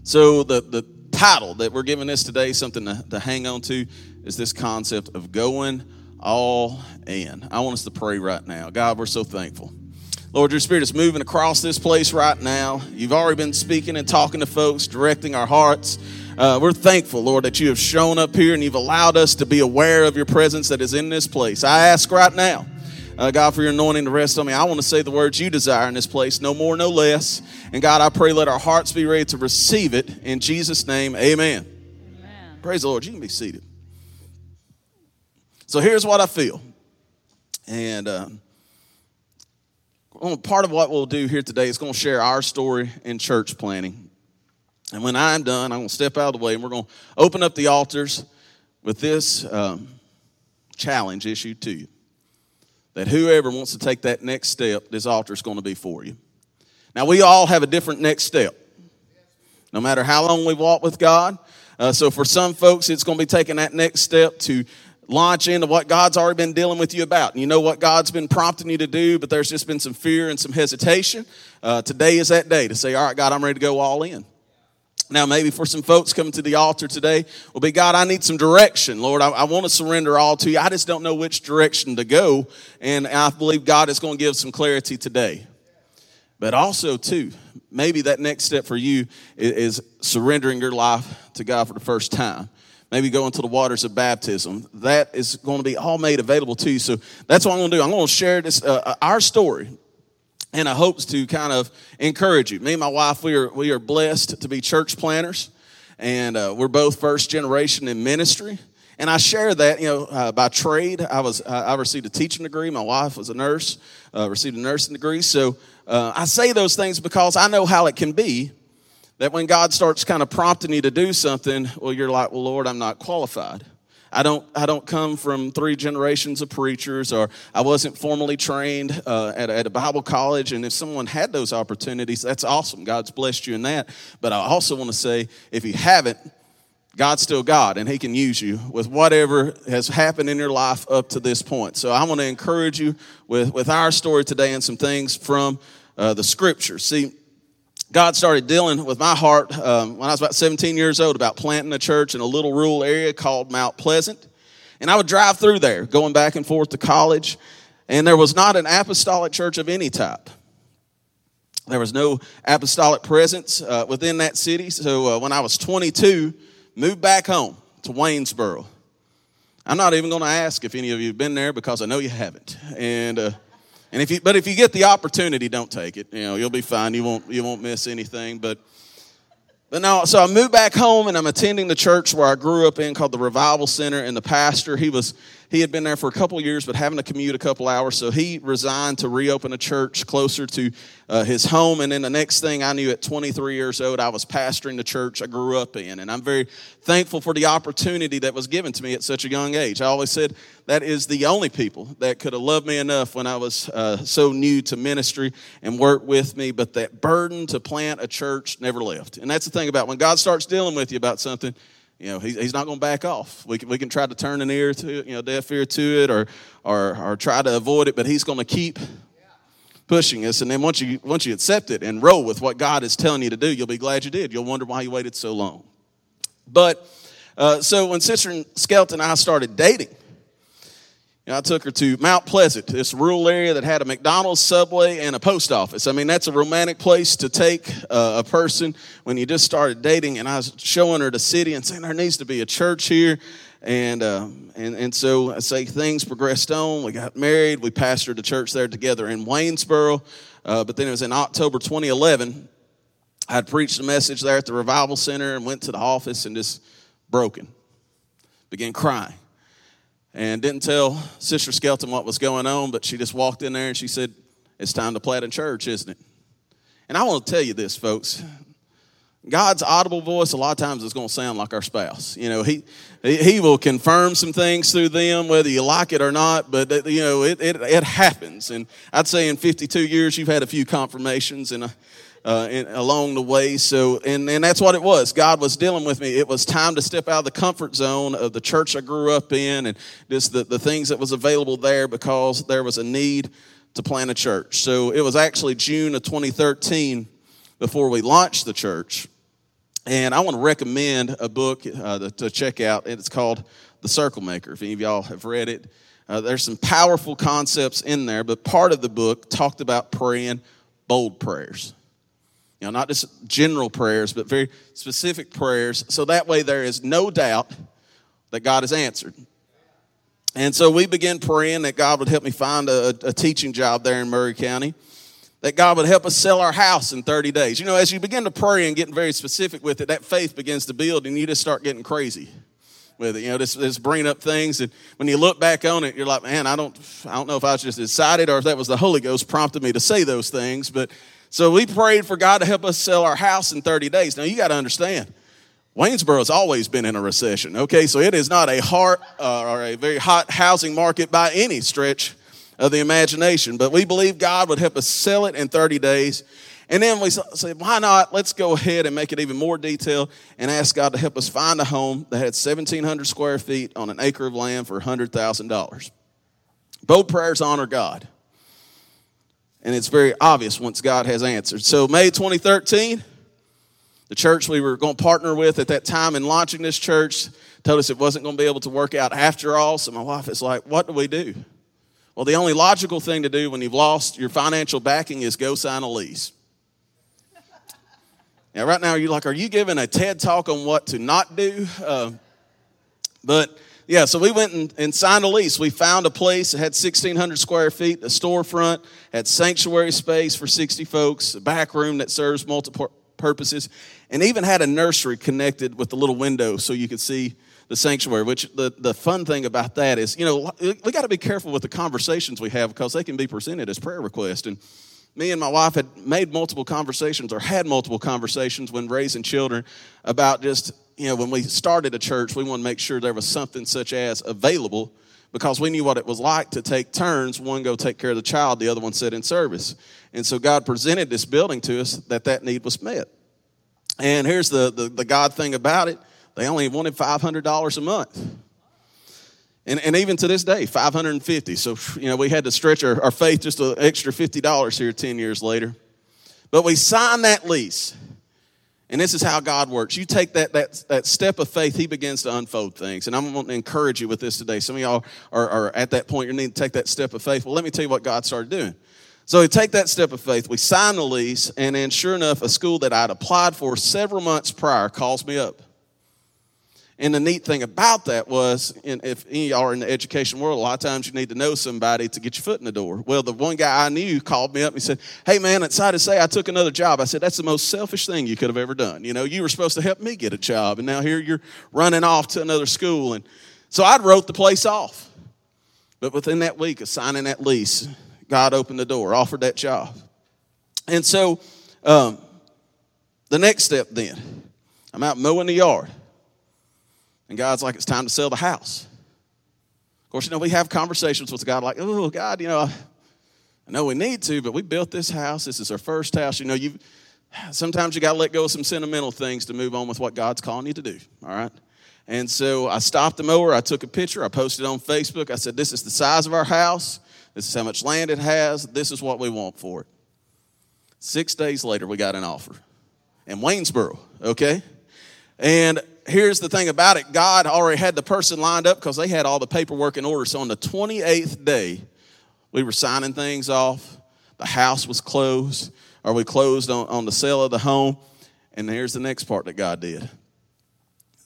So, the, the title that we're giving this today, something to, to hang on to, is this concept of going all in. I want us to pray right now. God, we're so thankful. Lord, your spirit is moving across this place right now. You've already been speaking and talking to folks, directing our hearts. Uh, we're thankful, Lord, that you have shown up here and you've allowed us to be aware of your presence that is in this place. I ask right now, uh, God, for your anointing to rest on me. I want to say the words you desire in this place, no more, no less. And God, I pray let our hearts be ready to receive it. In Jesus' name, amen. amen. Praise the Lord. You can be seated. So here's what I feel. And. Uh, part of what we'll do here today is going to share our story in church planning. And when I'm done, I'm going to step out of the way and we're going to open up the altars with this um, challenge issued to you. That whoever wants to take that next step, this altar is going to be for you. Now, we all have a different next step. No matter how long we've walked with God. Uh, so, for some folks, it's going to be taking that next step to launch into what God's already been dealing with you about. And you know what God's been prompting you to do, but there's just been some fear and some hesitation. Uh, today is that day to say, All right, God, I'm ready to go all in. Now, maybe for some folks coming to the altar today, will be God, I need some direction. Lord, I, I, want to surrender all to you. I just don't know which direction to go. And I believe God is going to give some clarity today. But also, too, maybe that next step for you is, is surrendering your life to God for the first time maybe go into the waters of baptism. That is going to be all made available to you. So that's what I'm going to do. I'm going to share this uh, uh our story in a hopes to kind of encourage you. Me and my wife, we are we are blessed to be church planners, and uh, we're both first generation in ministry. And I share that, you know, uh, by trade. I was uh, I received a teaching degree. My wife was a nurse, uh, received a nursing degree. So I say those things because I know how it can be that when God starts kind of prompting you to do something, well, you're like, well, Lord, I'm not qualified. I don't, I don't come from three generations of preachers, or I wasn't formally trained uh, at, at a Bible college. And if someone had those opportunities, that's awesome. God's blessed you in that. But I also want to say, if you haven't, God's still God, and He can use you with whatever has happened in your life up to this point. So I want to encourage you with, with our story today and some things from uh, the scriptures. See, God started dealing with my heart um, when I was about 17 years old about planting a church in a little rural area called Mount Pleasant. And I would drive through there, going back and forth to college, and there was not an apostolic church of any type. There was no apostolic presence uh, within that city. So uh, when I was 22, moved back home to Waynesboro. I'm not even going to ask if any of you have been there because I know you haven't. And uh, and if you, but if you get the opportunity, don't take it. You know, you'll be fine. You won't, you won't miss anything. But, but no, so I moved back home and I'm attending the church where I grew up in called the Revival Center. And the pastor, he was, he had been there for a couple years, but having to commute a couple hours. So he resigned to reopen a church closer to uh, his home. And then the next thing I knew at 23 years old, I was pastoring the church I grew up in. And I'm very thankful for the opportunity that was given to me at such a young age. I always said that is the only people that could have loved me enough when I was uh, so new to ministry and worked with me. But that burden to plant a church never left. And that's the thing about when God starts dealing with you about something, you know, he, he's not going to back off. We can, we can try to turn an ear to it, you know, deaf ear to it or, or, or try to avoid it, but he's going to keep pushing us. And then once you, once you accept it and roll with what God is telling you to do, you'll be glad you did. You'll wonder why you waited so long. But uh, so when Sister Skelton and I started dating, you know, I took her to Mount Pleasant, this rural area that had a McDonald's, Subway, and a post office. I mean, that's a romantic place to take uh, a person when you just started dating. And I was showing her the city and saying there needs to be a church here. And, uh, and, and so I say things progressed on. We got married. We pastored a church there together in Waynesboro. Uh, but then it was in October 2011. I had preached a message there at the Revival Center and went to the office and just broken, began crying and didn't tell Sister Skelton what was going on, but she just walked in there and she said, It's time to plant a church, isn't it? And I want to tell you this, folks. God's audible voice, a lot of times, is going to sound like our spouse. You know, he, he will confirm some things through them, whether you like it or not, but, uh, you know, it, it, it happens. And I'd say in 52 years, you've had a few confirmations, and uh, uh, in, along the way. So, and, and that's what it was. God was dealing with me. It was time to step out of the comfort zone of the church I grew up in and just the, the things that was available there because there was a need to plant a church. So it was actually June of 2013 before we launched the church. And I want to recommend a book uh, to check out. It's called The Circle Maker. If any of y'all have read it, uh, there's some powerful concepts in there, but part of the book talked about praying bold prayers. You know, not just general prayers, but very specific prayers. So that way there is no doubt that God has answered. And so we began praying that God would help me find a, a, teaching job there in Maury County, that God would help us sell our house in 30 days. You know, as you begin to pray and getting very specific with it, that faith begins to build and you just start getting crazy with it. You know, just, just bringing up things. And when you look back on it, you're like, man, I don't, I don't know if I was just excited or if that was the Holy Ghost prompted me to say those things, but so we prayed for God to help us sell our house in 30 days. Now you got to understand, Waynesboro's always been in a recession. Okay, so it is not a hard uh, or a very hot housing market by any stretch of the imagination. But we believe God would help us sell it in 30 days. And then we said, why not? Let's go ahead and make it even more detailed and ask God to help us find a home that had 1,700 square feet on an acre of land for $100,000. Both prayers honor God. And it's very obvious once God has answered. So, May 2013, the church we were going to partner with at that time in launching this church told us it wasn't going to be able to work out after all. So, my wife is like, What do we do? Well, the only logical thing to do when you've lost your financial backing is go sign a lease. Now, right now, you're like, Are you giving a TED talk on what to not do? Uh, but yeah, so we went and, and, signed a lease. We found a place that had 1,600 square feet, a storefront, had sanctuary space for 60 folks, a back room that serves multiple purposes, and even had a nursery connected with the little window so you could see the sanctuary. Which the, the fun thing about that is, you know, we got to be careful with the conversations we have because they can be presented as prayer requests. And me and my wife had made multiple conversations or had multiple conversations when raising children about just you know, when we started a church, we wanted to make sure there was something such as available because we knew what it was like to take turns. One go take care of the child. The other one sit in service. And so god presented this building to us that that need was met. And here's the, the, the god thing about it. They only wanted $500 a month. And, and even to this day 550 so you know we had to stretch our, our faith just an extra $50 here 10 years later. But we signed that lease and this is how God works. You take that, that, that step of faith, He begins to unfold things. And I'm going to encourage you with this today. Some of y'all are, are at that point, you need to take that step of faith. Well, let me tell you what God started doing. So we take that step of faith, we sign the lease, and then sure enough, a school that I'd applied for several months prior calls me up. And the neat thing about that was, if any of y'all are in the education world, a lot of times you need to know somebody to get your foot in the door. Well, the one guy I knew called me up and said, Hey man, it's sad to say I took another job. I said, That's the most selfish thing you could have ever done. You know, you were supposed to help me get a job, and now here you're running off to another school. And so I wrote the place off. But within that week of signing that lease, God opened the door, offered that job. And so um, the next step then, I'm out mowing the yard. And God's like, it's time to sell the house. Of course, you know, we have conversations with God like, oh, God, you know, I know we need to, but we built this house. This is our first house. You know, you sometimes you got to let go of some sentimental things to move on with what God's calling you to do. All right. And so I stopped the mower. I took a picture. I posted on Facebook. I said, This is the size of our house. This is how much land it has. This is what we want for it. Six days later, we got an offer in Waynesboro, okay? And here's the thing about it God already had the person lined up because they had all the paperwork in order. So on the 28th day, we were signing things off. The house was closed, or we closed on, on the sale of the home. And here's the next part that God did.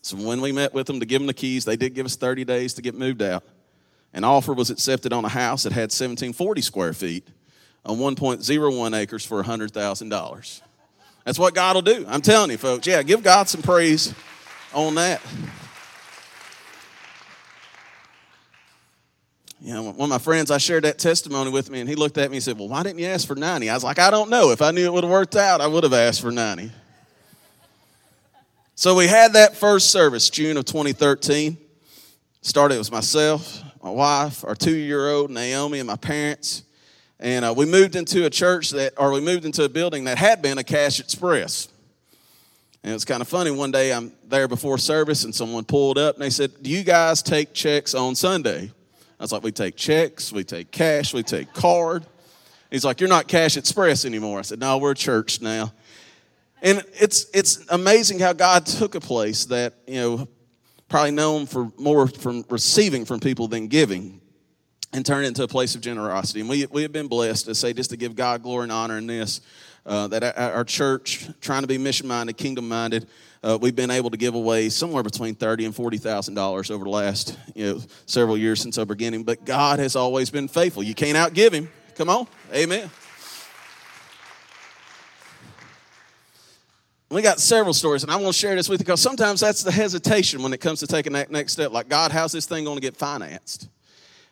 So when we met with them to give them the keys, they did give us 30 days to get moved out. An offer was accepted on a house that had 1740 square feet on 1.01 acres for $100,000. That's what God will do. I'm telling you, folks. Yeah, give God some praise on that. You know, one of my friends, I shared that testimony with me, and he looked at me and said, Well, why didn't you ask for 90? I was like, I don't know. If I knew it would have worked out, I would have asked for 90. So we had that first service, June of 2013. Started, with myself, my wife, our two year old, Naomi, and my parents. And uh, we moved into a church that, or we moved into a building that had been a Cash Express. And it was kind of funny. One day I'm there before service, and someone pulled up and they said, Do you guys take checks on Sunday? I was like, We take checks, we take cash, we take card. He's like, You're not Cash Express anymore. I said, No, we're church now. And it's, it's amazing how God took a place that, you know, probably known for more from receiving from people than giving and turned it into a place of generosity. And we, we have been blessed to say, just to give God glory and honor in this, uh, that our church, trying to be mission minded, kingdom minded, uh, we've been able to give away somewhere between thirty and forty thousand dollars over the last you know several years since our beginning. But God has always been faithful. You can't outgive Him. Come on, Amen. We got several stories, and I want to share this with you because sometimes that's the hesitation when it comes to taking that next step. Like, God, how's this thing going to get financed?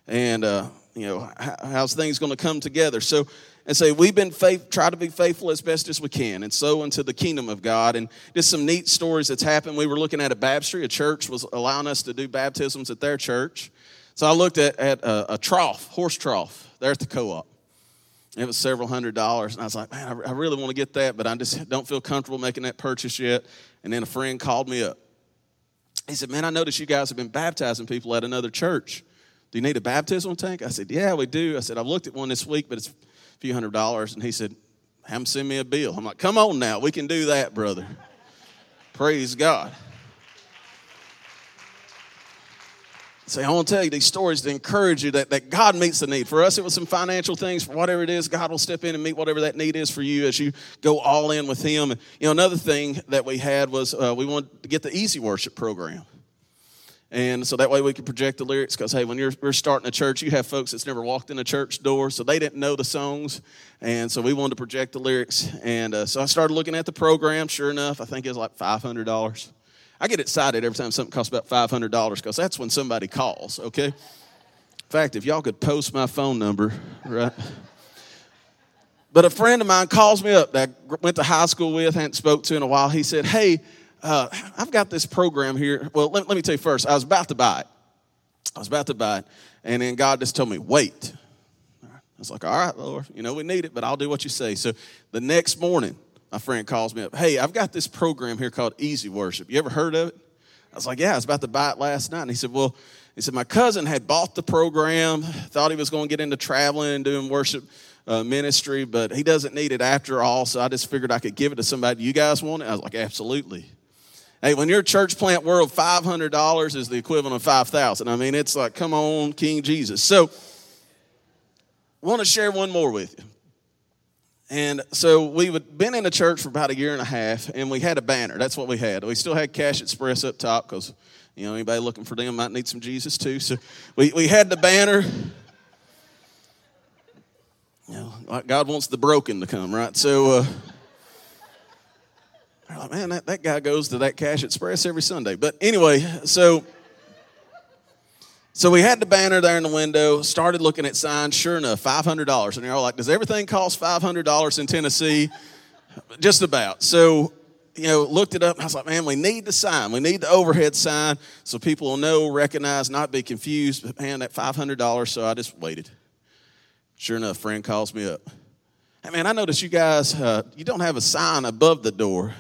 And, uh, you know, how's things going to come together? So, and say, we've been faith, try to be faithful as best as we can and sow into the kingdom of God. And just some neat stories that's happened. We were looking at a baptistry, a church was allowing us to do baptisms at their church. So I looked at, at a, a trough, horse trough, there at the co op. It was several hundred dollars. And I was like, man, I really want to get that, but I just don't feel comfortable making that purchase yet. And then a friend called me up. He said, man, I noticed you guys have been baptizing people at another church. Do you need a baptismal tank? I said, yeah, we do. I said, I've looked at one this week, but it's few hundred dollars. And he said, have him send me a bill. I'm like, come on now. We can do that, brother. Praise God. Say, I want to tell you these stories to encourage you that, that God meets the need. For us, it was some financial things. For whatever it is, God will step in and meet whatever that need is for you as you go all in with Him. And, you know, another thing that we had was uh, we wanted to get the Easy Worship program. And so that way we could project the lyrics because, hey, when you're we're starting a church, you have folks that's never walked in a church door, so they didn't know the songs. And so we wanted to project the lyrics. And uh, so I started looking at the program. Sure enough, I think it was like $500. I get excited every time something costs about $500 because that's when somebody calls, okay? In fact, if y'all could post my phone number, right? But a friend of mine calls me up that I went to high school with, hadn't spoke to in a while. He said, hey, uh, I've got this program here. Well, let, let me tell you first, I was about to buy it. I was about to buy it. And then God just told me, wait. I was like, all right, Lord, you know, we need it, but I'll do what you say. So the next morning, my friend calls me up. Hey, I've got this program here called Easy Worship. You ever heard of it? I was like, Yeah, I was about to buy it last night. And he said, Well, he said, My cousin had bought the program, thought he was going to get into traveling and doing worship uh, ministry, but he doesn't need it after all. So I just figured I could give it to somebody. You guys want it? I was like, Absolutely. Hey, when you're church plant world, $500 is the equivalent of 5000 I mean, it's like, come on, King Jesus. So I want to share one more with you. And so we had been in a church for about a year and a half, and we had a banner. That's what we had. We still had Cash Express up top because, you know, anybody looking for them might need some Jesus too. So we, we had the banner. You know, God wants the broken to come, right? So, uh, like, man, that, that guy goes to that Cash Express every Sunday. But anyway, so So we had the banner there in the window, started looking at signs. Sure enough, $500. And you're all like, does everything cost $500 in Tennessee? Just about. So, you know, looked it up. I was like, man, we need the sign. We need the overhead sign so people will know, recognize, not be confused. But man, that $500. So I just waited. Sure enough, friend calls me up. Hey, man, I noticed you guys, uh, you don't have a sign above the door.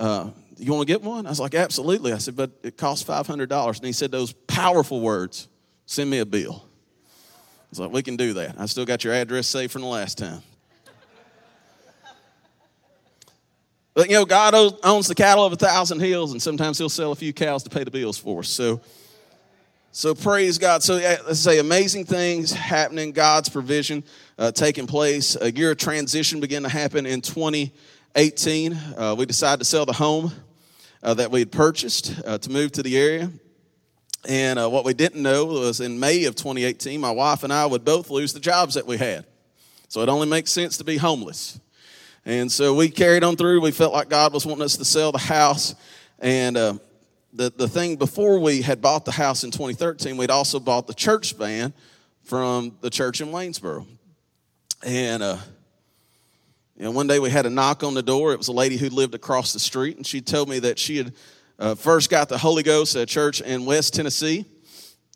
Uh, you want to get one? I was like, absolutely. I said, but it costs $500. And he said those powerful words send me a bill. I was like, we can do that. I still got your address saved from the last time. But you know, God owns the cattle of a thousand hills, and sometimes He'll sell a few cows to pay the bills for us. So, so praise God. So let's say amazing things happening, God's provision uh, taking place. A year of transition began to happen in 2018. Uh, we decided to sell the home uh, that we had purchased uh, to move to the area. And uh, what we didn't know was in May of 2018, my wife and I would both lose the jobs that we had. So it only makes sense to be homeless. And so we carried on through. We felt like God was wanting us to sell the house. And uh, the, the thing before we had bought the house in 2013, we'd also bought the church van from the church in Waynesboro. And uh, and one day we had a knock on the door. It was a lady who lived across the street, and she told me that she had uh, first got the Holy Ghost at a church in West Tennessee.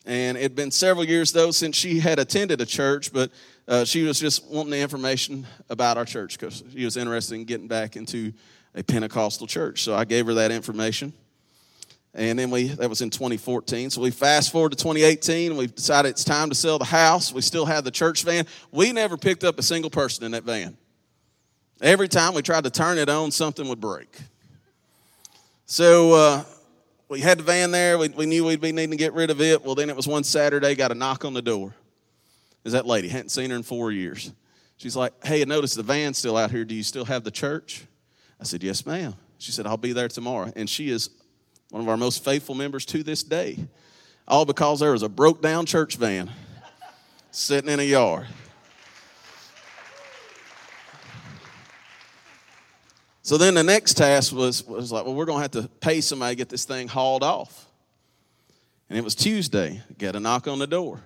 And it had been several years, though, since she had attended a church, but uh, she was just wanting the information about our church because she was interested in getting back into a Pentecostal church. So I gave her that information. And then we, that was in 2014. So we fast forward to 2018. We've decided it's time to sell the house. We still have the church van. We never picked up a single person in that van. Every time we tried to turn it on, something would break. So uh, we had the van there. We, we knew we'd be needing to get rid of it. Well, then it was one Saturday, got a knock on the door. Is that lady? Hadn't seen her in four years. She's like, Hey, I noticed the van's still out here. Do you still have the church? I said, Yes, ma'am. She said, I'll be there tomorrow. And she is one of our most faithful members to this day. All because there was a broke down church van sitting in a yard. So then the next task was, was like, well, we're going to have to pay somebody to get this thing hauled off. And it was Tuesday. Got a knock on the door.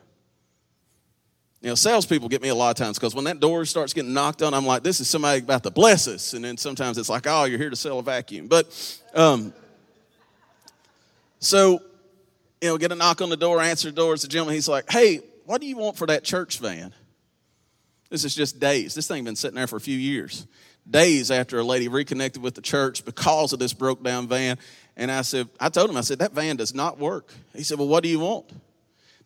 You know, salespeople get me a lot of times because when that door starts getting knocked on, I'm like, this is somebody about to bless us. And then sometimes it's like, oh, you're here to sell a vacuum. But um, so, you know, get a knock on the door, answer the door. It's a gentleman. He's like, hey, what do you want for that church van? This is just days. This thing been sitting there for a few years days after a lady reconnected with the church because of this broke down van. And I said, I told him, I said, that van does not work. He said, Well, what do you want?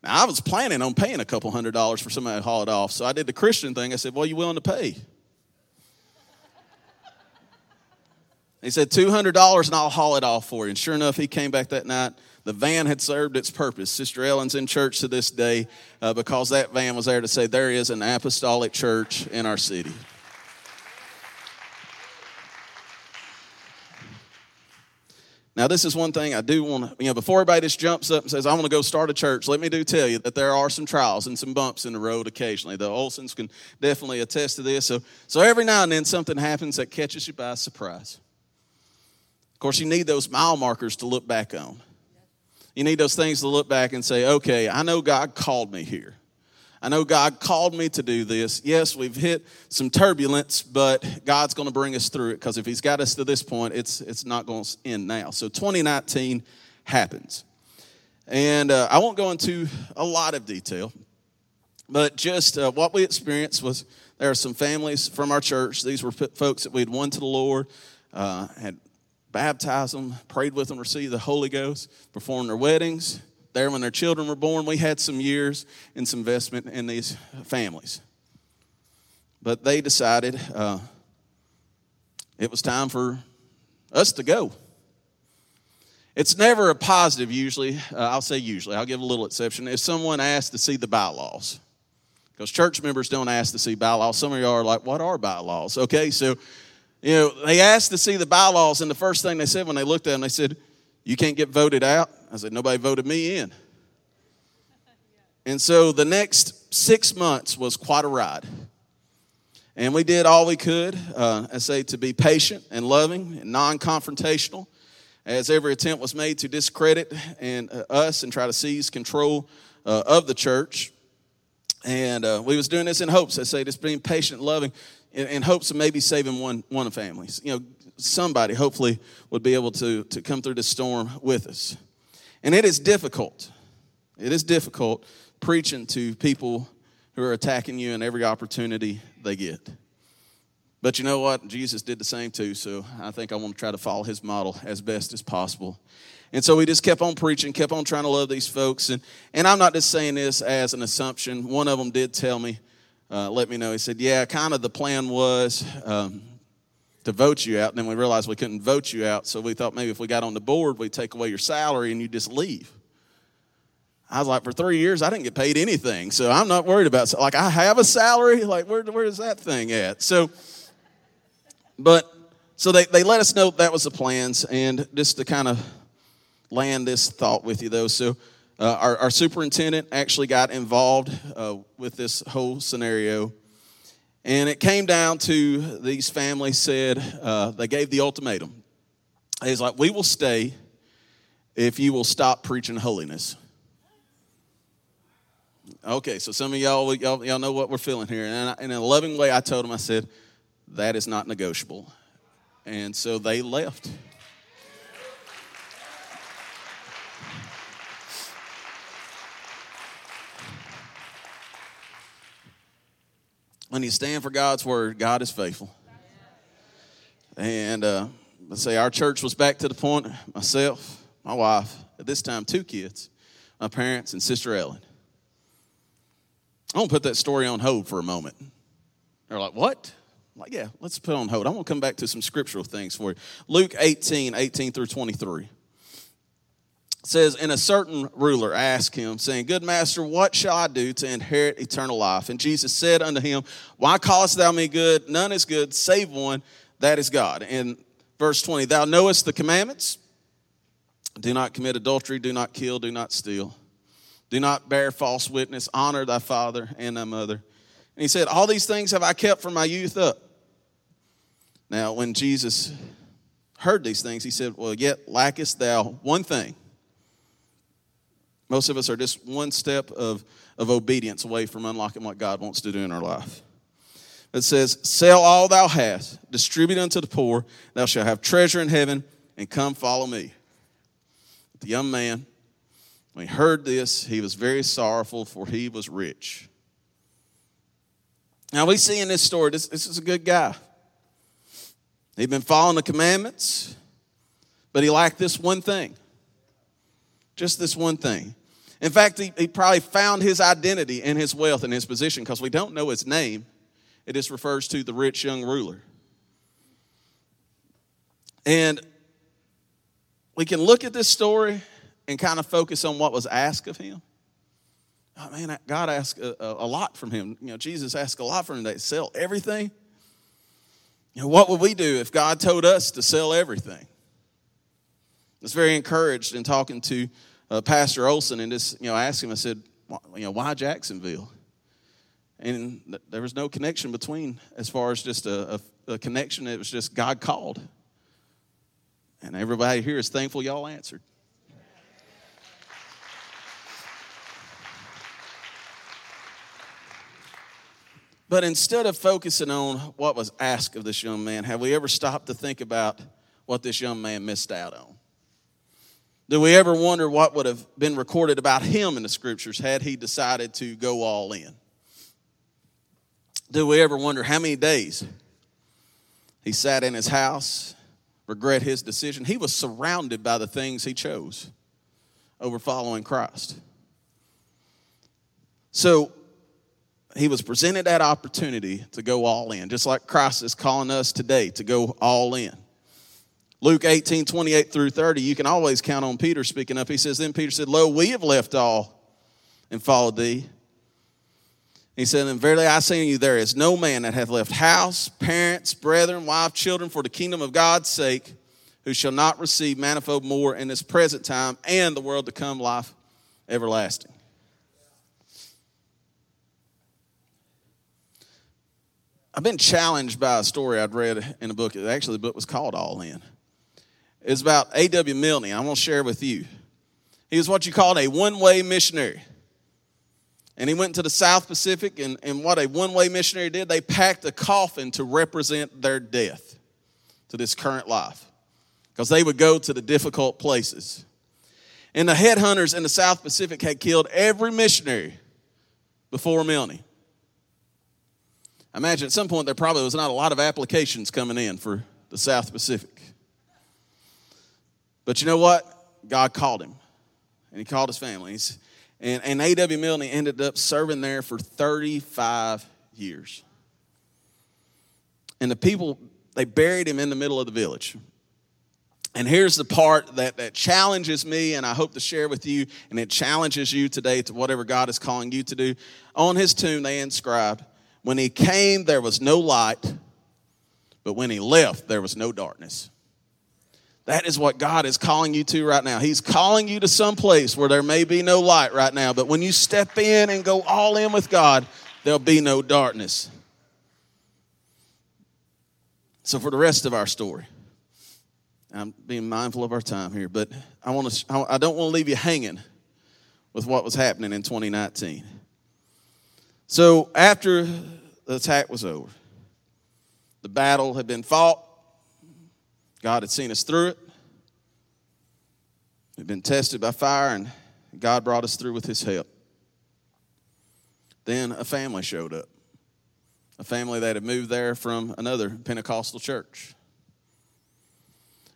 Now, I was planning on paying a couple hundred dollars for somebody to haul it off. So I did the Christian thing. I said, Well, you willing to pay? He said, $200 and I'll haul it off for you. And sure enough, he came back that night. The van had served its purpose. Sister Ellen's in church to this day uh, because that van was there to say there is an apostolic church in our city. Now, this is one thing I do want to, you know, before everybody just jumps up and says, I want to go start a church, let me do tell you that there are some trials and some bumps in the road occasionally. The Olsons can definitely attest to this. So, so every now and then something happens that catches you by surprise. Of course, you need those mile markers to look back on. You need those things to look back and say, okay, I know God called me here. I know God called me to do this. Yes, we've hit some turbulence, but God's going to bring us through it because if He's got us to this point, it's, it's not going to end now. So 2019 happens. And uh, I won't go into a lot of detail, but just uh, what we experienced was there are some families from our church. These were folks that we'd won to the Lord, uh, had baptized them, prayed with them, received the Holy Ghost, performed their weddings there when their children were born. We had some years and some investment in these families. But they decided uh, it was time for us to go. It's never a positive, usually. Uh, I'll say usually, I'll give a little exception. If someone asks to see the bylaws, because church members don't ask to see bylaws. Some of you are like, what are bylaws? Okay, so, you know, they asked to see the bylaws, and the first thing they said when they looked at them, they said, You can't get voted out. I said, Nobody voted me in. And so the next six months was quite a ride. And we did all we could, uh, I say, to be patient and loving and non confrontational, as every attempt was made to discredit and, uh, us and try to seize control uh, of the church. And uh, we was doing this in hopes, I say, just being patient, loving, in, in hopes of maybe saving one, one of families. You know, somebody hopefully would be able to, to come through the storm with us. And it is difficult. It is difficult preaching to people who are attacking you in every opportunity they get. But you know what? Jesus did the same too, so I think I want to try to follow his model as best as possible. And so we just kept on preaching, kept on trying to love these folks. And, and I'm not just saying this as an assumption. One of them did tell me, uh, let me know. He said, Yeah, kind of the plan was um, to vote you out. And then we realized we couldn't vote you out. So we thought maybe if we got on the board, we'd take away your salary and you just leave. I was like, for three years, I didn't get paid anything. So I'm not worried about Like, I have a salary. Like, where, where is that thing at? So, but, so they, they let us know that was the plans. And just to kind of land this thought with you, though. So, uh, our, our, superintendent actually got involved uh, with this whole scenario. And it came down to these families said, uh, they gave the ultimatum. He's like, we will stay if you will stop preaching holiness. Okay, so some of y'all, y'all, y'all know what we're feeling here. And in a loving way, I told them, I said, that is not negotiable. And so they left. When you stand for God's word, God is faithful. And uh, let's say our church was back to the point myself, my wife, at this time, two kids, my parents, and Sister Ellen. I want to put that story on hold for a moment. They're like, what? I'm like, yeah, let's put on hold. I want to come back to some scriptural things for you. Luke 18, 18 through 23 says, And a certain ruler asked him, saying, Good master, what shall I do to inherit eternal life? And Jesus said unto him, Why callest thou me good? None is good, save one, that is God. And verse 20, Thou knowest the commandments do not commit adultery, do not kill, do not steal do not bear false witness. Honor thy father and thy mother. And he said, All these things have I kept from my youth up. Now, when Jesus heard these things, he said, Well, yet lackest thou one thing. Most of us are just one step of, of obedience away from unlocking what God wants to do in our life. It says, Sell all thou hast, distribute unto the poor, thou shalt have treasure in heaven, and come follow me. The young man when he heard this, he was very sorrowful, for he was rich. Now, we see in this story, this, this is a good guy. He'd been following the commandments, but he lacked this one thing. Just this one thing. In fact, he, he probably found his identity in his wealth and his position because we don't know his name. It just refers to the rich young ruler. And we can look at this story and kind of focus on what was asked of him. Oh, man, God asked a, a, lot from him. You know, Jesus asked a lot from him. They sell everything. You know, what would we do if God told us to sell everything? I was very encouraged in talking to uh, Pastor Olson and just, you know, I asked him, I said, you know, why Jacksonville? And there was no connection between, as far as just a, a, a connection, it was just God called. And everybody here is thankful y'all answered. But instead of focusing on what was asked of this young man, have we ever stopped to think about what this young man missed out on? Do we ever wonder what would have been recorded about him in the scriptures had he decided to go all in? Do we ever wonder how many days he sat in his house, regret his decision? He was surrounded by the things he chose over following Christ. So, he was presented that opportunity to go all in, just like Christ is calling us today to go all in. Luke 18, 28 through 30, you can always count on Peter speaking up. He says, Then Peter said, Lo, we have left all and followed thee. He said, And verily I say unto you, there is no man that hath left house, parents, brethren, wife, children for the kingdom of God's sake, who shall not receive manifold more in this present time and the world to come life everlasting. I've been challenged by a story I'd read in a book. Actually, the book was called All In. It's about A.W. Milne. I want to share with you. He was what you call a one way missionary. And he went to the South Pacific, and, and what a one way missionary did, they packed a coffin to represent their death to this current life because they would go to the difficult places. And the headhunters in the South Pacific had killed every missionary before Milne. I imagine at some point there probably was not a lot of applications coming in for the South Pacific. But you know what? God called him, and he called his family. And, and A.W. Milne ended up serving there for 35 years. And the people, they buried him in the middle of the village. And here's the part that, that challenges me, and I hope to share with you, and it challenges you today to whatever God is calling you to do. On his tomb, they inscribed, When he came, there was no light, but when he left, there was no darkness. That is what God is calling you to right now. He's calling you to some place where there may be no light right now, but when you step in and go all in with God, there'll be no darkness. So, for the rest of our story, I'm being mindful of our time here, but I want to. I don't want to leave you hanging with what was happening in 2019. So after the attack was over, the battle had been fought. God had seen us through it. We'd been tested by fire, and God brought us through with His help. Then a family showed up, a family that had moved there from another Pentecostal church.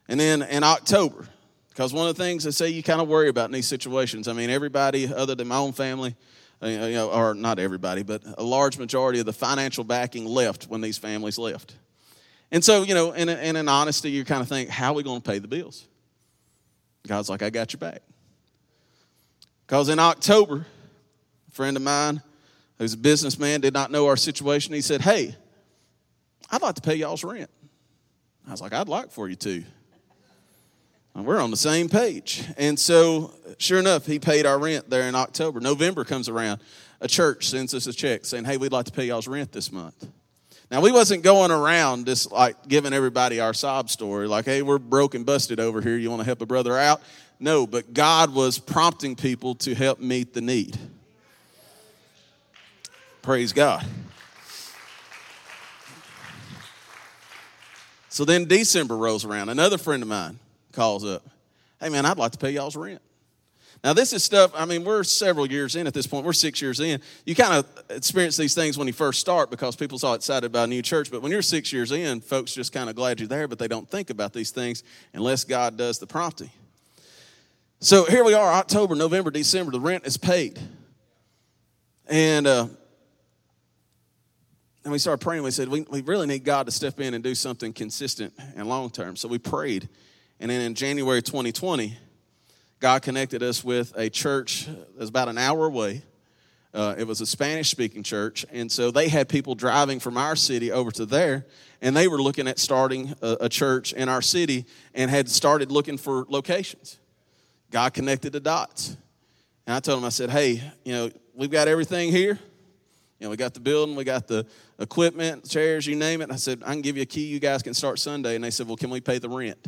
And then in October, because one of the things they say you kind of worry about in these situations, I mean, everybody other than my own family, uh, you know, or not everybody, but a large majority of the financial backing left when these families left. And so, you know, in, in an honesty, you kind of think, how are we going to pay the bills? God's like, I got your back. Because in October, a friend of mine who's a businessman did not know our situation. He said, Hey, I'd like to pay y'all's rent. I was like, I'd like for you to. And we're on the same page. And so, sure enough, he paid our rent there in October. November comes around. A church sends us a check saying, Hey, we'd like to pay y'all's rent this month. Now, we wasn't going around just like giving everybody our sob story, like, hey, we're broke and busted over here. You want to help a brother out? No, but God was prompting people to help meet the need. Praise God. So then December rolls around. Another friend of mine calls up. Hey, man, I'd like to pay y'all's rent. Now, this is stuff, I mean, we're several years in at this point. We're six years in. You kind of experience these things when you first start because people's all excited about a new church. But when you're six years in, folks just kind of glad you're there, but they don't think about these things unless God does the prompting. So here we are, October, November, December. The rent is paid. And, uh, and we started praying. We said, we, we really need God to step in and do something consistent and long term. So we prayed. And then in January 2020, God connected us with a church that's about an hour away. Uh, it was a Spanish speaking church. And so they had people driving from our city over to there. And they were looking at starting a, a church in our city and had started looking for locations. God connected the dots. And I told them, I said, hey, you know, we've got everything here. You know, we got the building, we got the equipment, chairs, you name it. And I said, I can give you a key. You guys can start Sunday. And they said, well, can we pay the rent?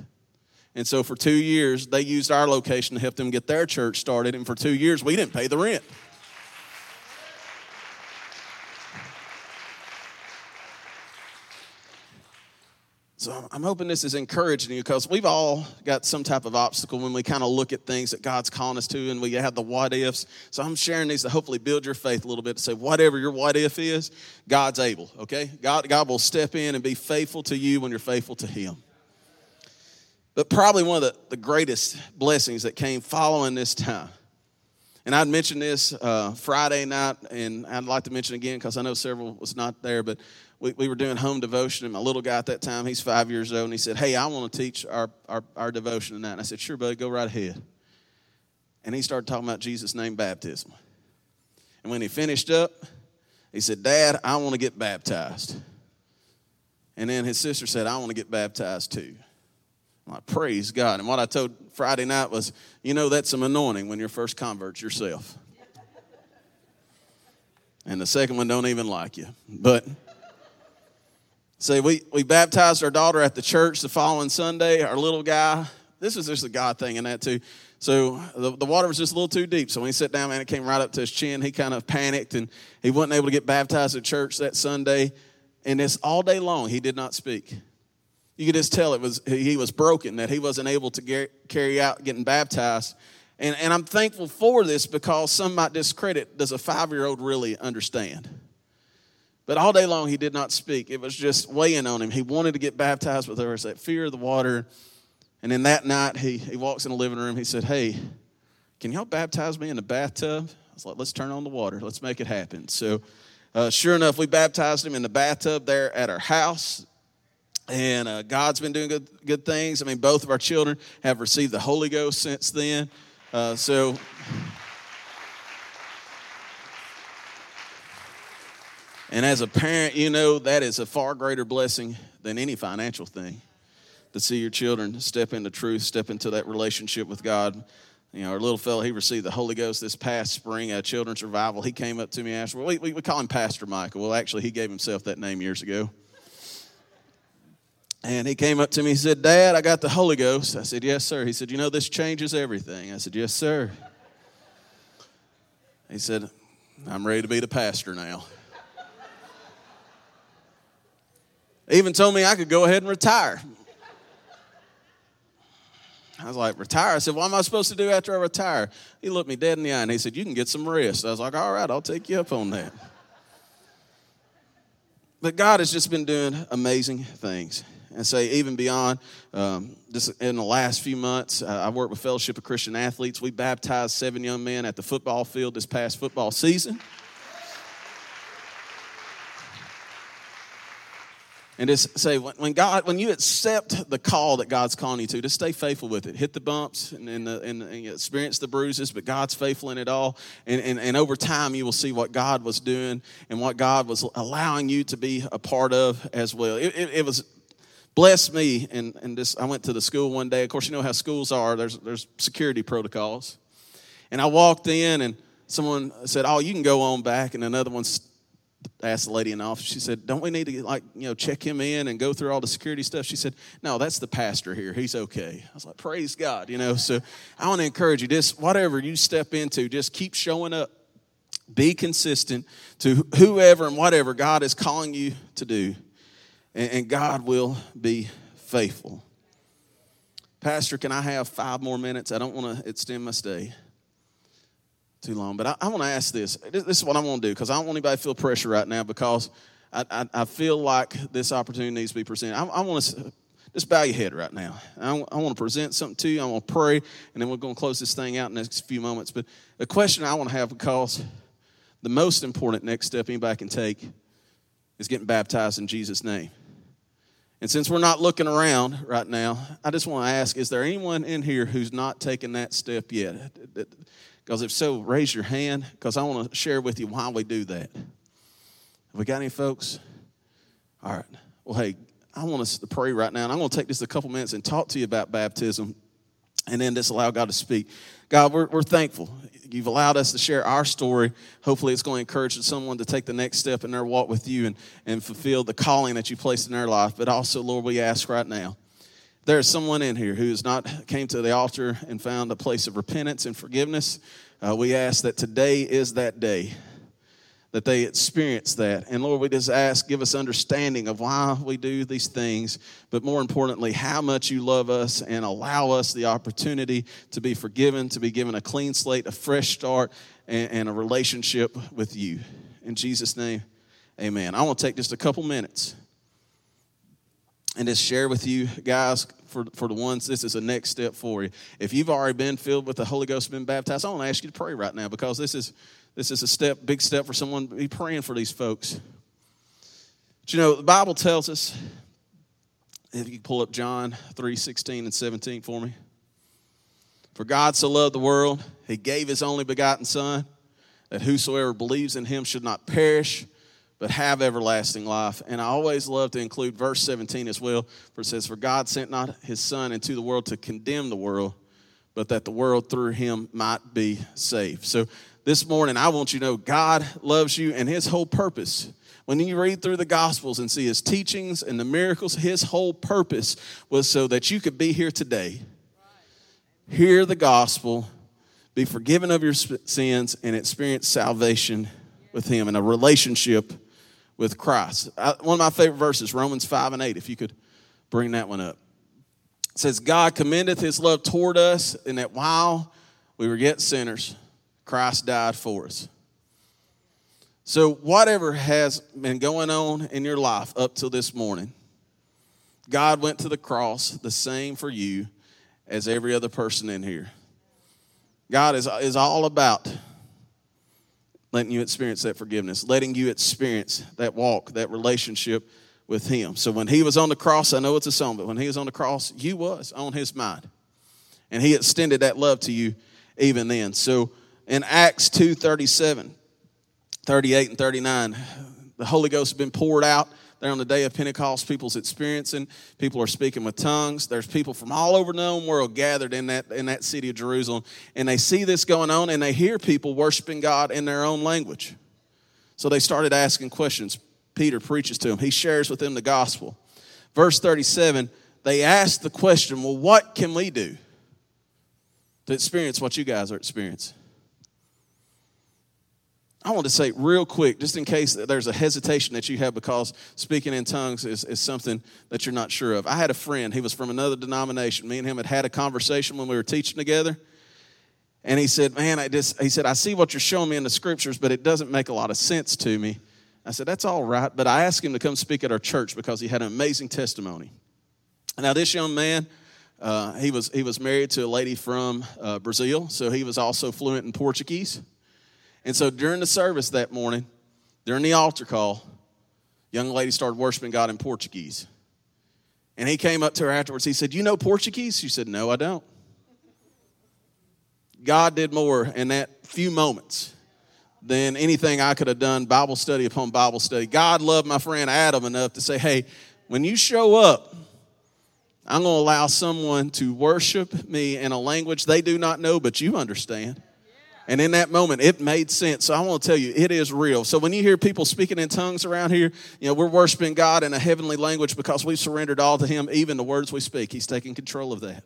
And so for two years, they used our location to help them get their church started. And for two years, we didn't pay the rent. So I'm hoping this is encouraging you because we've all got some type of obstacle when we kind of look at things that God's calling us to and we have the what ifs. So I'm sharing these to hopefully build your faith a little bit to say, whatever your what if is, God's able, okay? God, God will step in and be faithful to you when you're faithful to Him. But probably one of the, the greatest blessings that came following this time. And I'd mentioned this uh, Friday night, and I'd like to mention again because I know several was not there, but we, we were doing home devotion, and my little guy at that time, he's five years old, and he said, Hey, I want to teach our, our, our devotion tonight. And I said, Sure, buddy, go right ahead. And he started talking about Jesus' name baptism. And when he finished up, he said, Dad, I want to get baptized. And then his sister said, I want to get baptized too. Like, praise God. And what I told Friday night was, you know, that's some anointing when you're first converts yourself. And the second one don't even like you. But say we, we baptized our daughter at the church the following Sunday, our little guy. This was just a God thing in that too. So the, the water was just a little too deep. So when he sat down, man, it came right up to his chin. He kind of panicked and he wasn't able to get baptized at church that Sunday. And this all day long, he did not speak. You could just tell it was he was broken, that he wasn't able to get, carry out getting baptized. And, and I'm thankful for this because some might discredit does a five year old really understand? But all day long, he did not speak. It was just weighing on him. He wanted to get baptized, but there was that fear of the water. And then that night, he, he walks in the living room. He said, Hey, can y'all baptize me in the bathtub? I was like, Let's turn on the water. Let's make it happen. So, uh, sure enough, we baptized him in the bathtub there at our house. And uh, God's been doing good, good things. I mean, both of our children have received the Holy Ghost since then. Uh, so, and as a parent, you know that is a far greater blessing than any financial thing to see your children step into truth, step into that relationship with God. You know, our little fellow, he received the Holy Ghost this past spring at Children's Revival. He came up to me and asked, well, we, we, we call him Pastor Michael. Well, actually, he gave himself that name years ago. And he came up to me, he said, Dad, I got the Holy Ghost. I said, Yes, sir. He said, You know, this changes everything. I said, Yes, sir. He said, I'm ready to be the pastor now. even told me I could go ahead and retire. I was like, retire? I said, what am I supposed to do after I retire? He looked me dead in the eye and he said, you can get some rest. I was like, all right, I'll take you up on that. But God has just been doing amazing things. And say, even beyond um, this, in the last few months, uh, I worked with Fellowship of Christian Athletes. We baptized seven young men at the football field this past football season. and just say when god when you accept the call that god's calling you to just stay faithful with it hit the bumps and, and, the, and, and experience the bruises but god's faithful in it all and, and, and over time you will see what god was doing and what god was allowing you to be a part of as well it, it, it was blessed me and, and this i went to the school one day of course you know how schools are there's, there's security protocols and i walked in and someone said oh you can go on back and another one asked the lady in the office, she said, Don't we need to like, you know, check him in and go through all the security stuff? She said, No, that's the pastor here. He's okay. I was like, Praise God, you know. So I want to encourage you, just whatever you step into, just keep showing up. Be consistent to whoever and whatever God is calling you to do, and, God will be faithful. Pastor, can I have five more minutes? I don't want to extend my stay too long. But I, I want to ask this. This is what I want to do because I don't want anybody to feel pressure right now because I, I, I feel like this opportunity needs to be presented. I, want to just bow your head right now. I, I want to present something to you. I want to pray, and then we're going to close this thing out in the next few moments. But the question I want to have because the most important next step anybody can take is getting baptized in Jesus' name. And since we're not looking around right now, I just want to ask is there anyone in here who's not taken that step yet? Because if so, raise your hand because I want to share with you why we do that. Have we got any folks? All right. Well, hey, I want us to pray right now, and I'm going to take just a couple minutes and talk to you about baptism and then just allow God to speak. God, we're, we're thankful. You've allowed us to share our story. Hopefully, it's going to encourage someone to take the next step in their walk with you and, and fulfill the calling that you placed in their life. But also, Lord, we ask right now there's someone in here who has not came to the altar and found a place of repentance and forgiveness, uh, we ask that today is that day that they experience that. And Lord, we just ask, give us understanding of why we do these things, but more importantly, how much you love us and allow us the opportunity to be forgiven, to be given a clean slate, a fresh start, and, and a relationship with you. In Jesus' name, amen. I want to take just a couple minutes and just share with you guys for, for the ones, this is a next step for you. If you've already been filled with the Holy Ghost, been baptized, I want to ask you to pray right now because this is this is a step, big step for someone be praying for these folks. But you know, the Bible tells us, if you pull up John 3 16 and 17 for me. For God so loved the world, he gave his only begotten Son, that whosoever believes in him should not perish, but have everlasting life. And I always love to include verse 17 as well, for it says, For God sent not his Son into the world to condemn the world, but that the world through him might be saved. So this morning, I want you to know God loves you and his whole purpose. When you read through the Gospels and see his teachings and the miracles, his whole purpose was so that you could be here today hear the gospel, be forgiven of your sins, and experience salvation with Him and a relationship with Christ. I, one of my favorite verses, Romans 5 and 8, if you could bring that one up. It says, God commendeth His love toward us, in that while we were yet sinners, Christ died for us. So, whatever has been going on in your life up till this morning, God went to the cross the same for you as every other person in here. God is, is all about letting you experience that forgiveness, letting you experience that walk, that relationship with Him. So when He was on the cross, I know it's a song, but when He was on the cross, you was on His mind. And He extended that love to you even then. So in Acts 2 37, 38 and 39, the Holy Ghost has been poured out there on the day of Pentecost. People's experiencing, people are speaking with tongues. There's people from all over the known world gathered in that, in that city of Jerusalem, and they see this going on and they hear people worshiping God in their own language. So they started asking questions. Peter preaches to them, he shares with them the gospel. Verse 37 they ask the question, Well, what can we do to experience what you guys are experiencing? I want to say real quick, just in case there's a hesitation that you have because speaking in tongues is, is something that you're not sure of. I had a friend, he was from another denomination. Me and him had had a conversation when we were teaching together. And he said, Man, I just, he said, I see what you're showing me in the scriptures, but it doesn't make a lot of sense to me. I said, That's all right. But I asked him to come speak at our church because he had an amazing testimony. Now, this young man, uh, he, was, he was married to a lady from uh, Brazil, so he was also fluent in Portuguese. And so during the service that morning, during the altar call, young lady started worshiping God in Portuguese. And he came up to her afterwards. He said, You know Portuguese? She said, No, I don't. God did more in that few moments than anything I could have done, Bible study upon Bible study. God loved my friend Adam enough to say, Hey, when you show up, I'm going to allow someone to worship me in a language they do not know, but you understand. And in that moment, it made sense. So I want to tell you, it is real. So when you hear people speaking in tongues around here, you know, we're worshiping God in a heavenly language because we've surrendered all to Him, even the words we speak. He's taking control of that.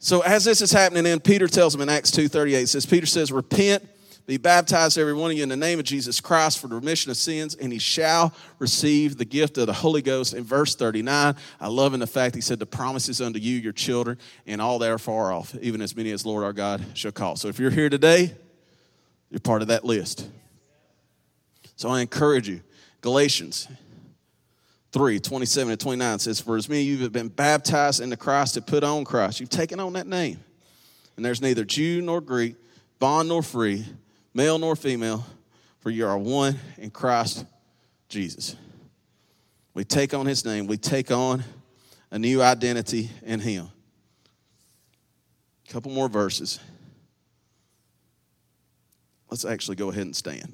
So as this is happening, then Peter tells them in Acts 2.38, says, Peter says, repent be baptized, every one of you, in the name of Jesus Christ for the remission of sins, and he shall receive the gift of the Holy Ghost. In verse 39, I love in the fact he said, The promises unto you, your children, and all that are far off, even as many as Lord our God shall call. So if you're here today, you're part of that list. So I encourage you. Galatians 3 27 and 29 says, For as many of you have been baptized into Christ to put on Christ, you've taken on that name. And there's neither Jew nor Greek, bond nor free male nor female, for you are one in Christ Jesus. We take on his name, we take on a new identity in him. A couple more verses. Let's actually go ahead and stand.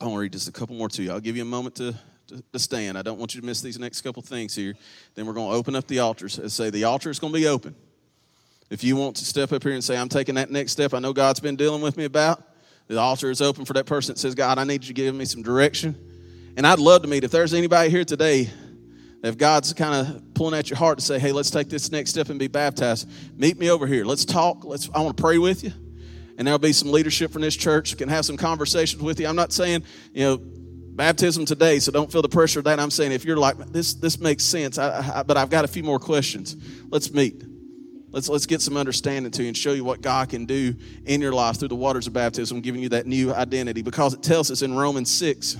I want to read just a couple more to you. I'll give you a moment to, to, to stand. I don't want you to miss these next couple things here. Then we're going to open up the altars and say the altar is going to be open. If you want to step up here and say, I'm taking that next step, I know God's been dealing with me about, the altar is open for that person that says, God, I need you to give me some direction. And I'd love to meet, if there's anybody here today, if God's kind of pulling at your heart to say, hey, let's take this next step and be baptized, meet me over here. Let's talk. Let's, I want to pray with you. And there'll be some leadership from this church can have some conversations with you. I'm not saying, you know, baptism today, so don't feel the pressure of that. I'm saying if you're like, this, this makes sense, I, I, but I've got a few more questions. Let's meet. Let's, let's get some understanding to you and show you what God can do in your life through the waters of baptism, giving you that new identity. Because it tells us in Romans 6,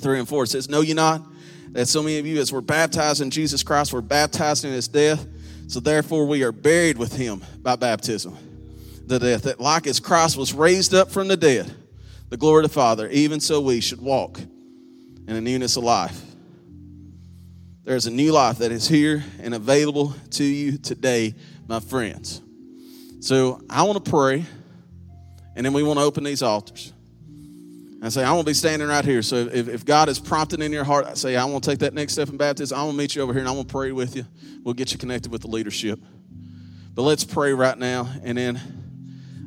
3 and 4, it says, Know you not that so many of you, as were baptized in Jesus Christ, were baptized in his death? So therefore we are buried with him by baptism, the death, that like as Christ was raised up from the dead, the glory of the Father, even so we should walk in a newness of life. There's a new life that is here and available to you today my friends. So I want to pray, and then we want to open these altars. I say, I want to be standing right here. So if, if God is prompting in your heart, I say, I want to take that next step in baptism. I want to meet you over here and I want to pray with you. We'll get you connected with the leadership. But let's pray right now, and then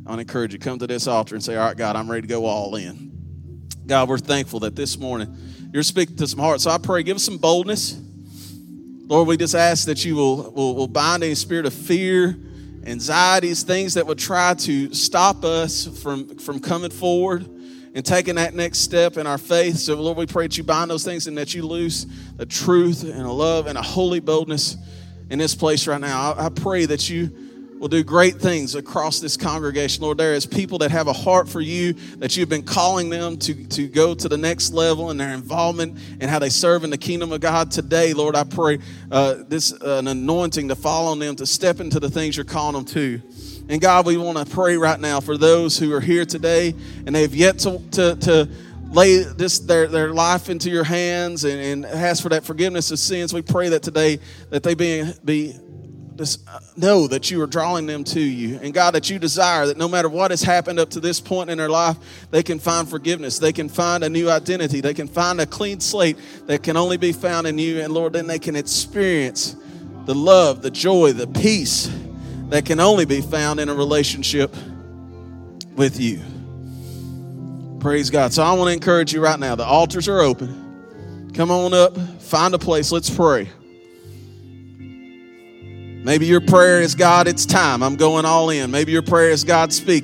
I want to encourage you come to this altar and say, All right, God, I'm ready to go all in. God, we're thankful that this morning you're speaking to some hearts. So I pray, give us some boldness. Lord, we just ask that you will, will, will bind any spirit of fear, anxieties, things that would try to stop us from, from coming forward and taking that next step in our faith. So, Lord, we pray that you bind those things and that you loose the truth and a love and a holy boldness in this place right now. I, I pray that you will do great things across this congregation. Lord, there is people that have a heart for you, that you've been calling them to, to go to the next level in their involvement and how they serve in the kingdom of God today. Lord, I pray uh, this uh, an anointing to fall on them to step into the things you're calling them to. And God, we want to pray right now for those who are here today and they've yet to, to, to lay this their, their life into your hands and, and ask for that forgiveness of sins. We pray that today that they be, be know that you are drawing them to you. And God, that you desire that no matter what has happened up to this point in their life, they can find forgiveness. They can find a new identity. They can find a clean slate that can only be found in you. And Lord, then they can experience the love, the joy, the peace that can only be found in a relationship with you. Praise God. So I want to encourage you right now. The altars are open. Come on up, find a place. Let's pray. Maybe your prayer is God, it's time. I'm going all in. Maybe your prayer is God, speak.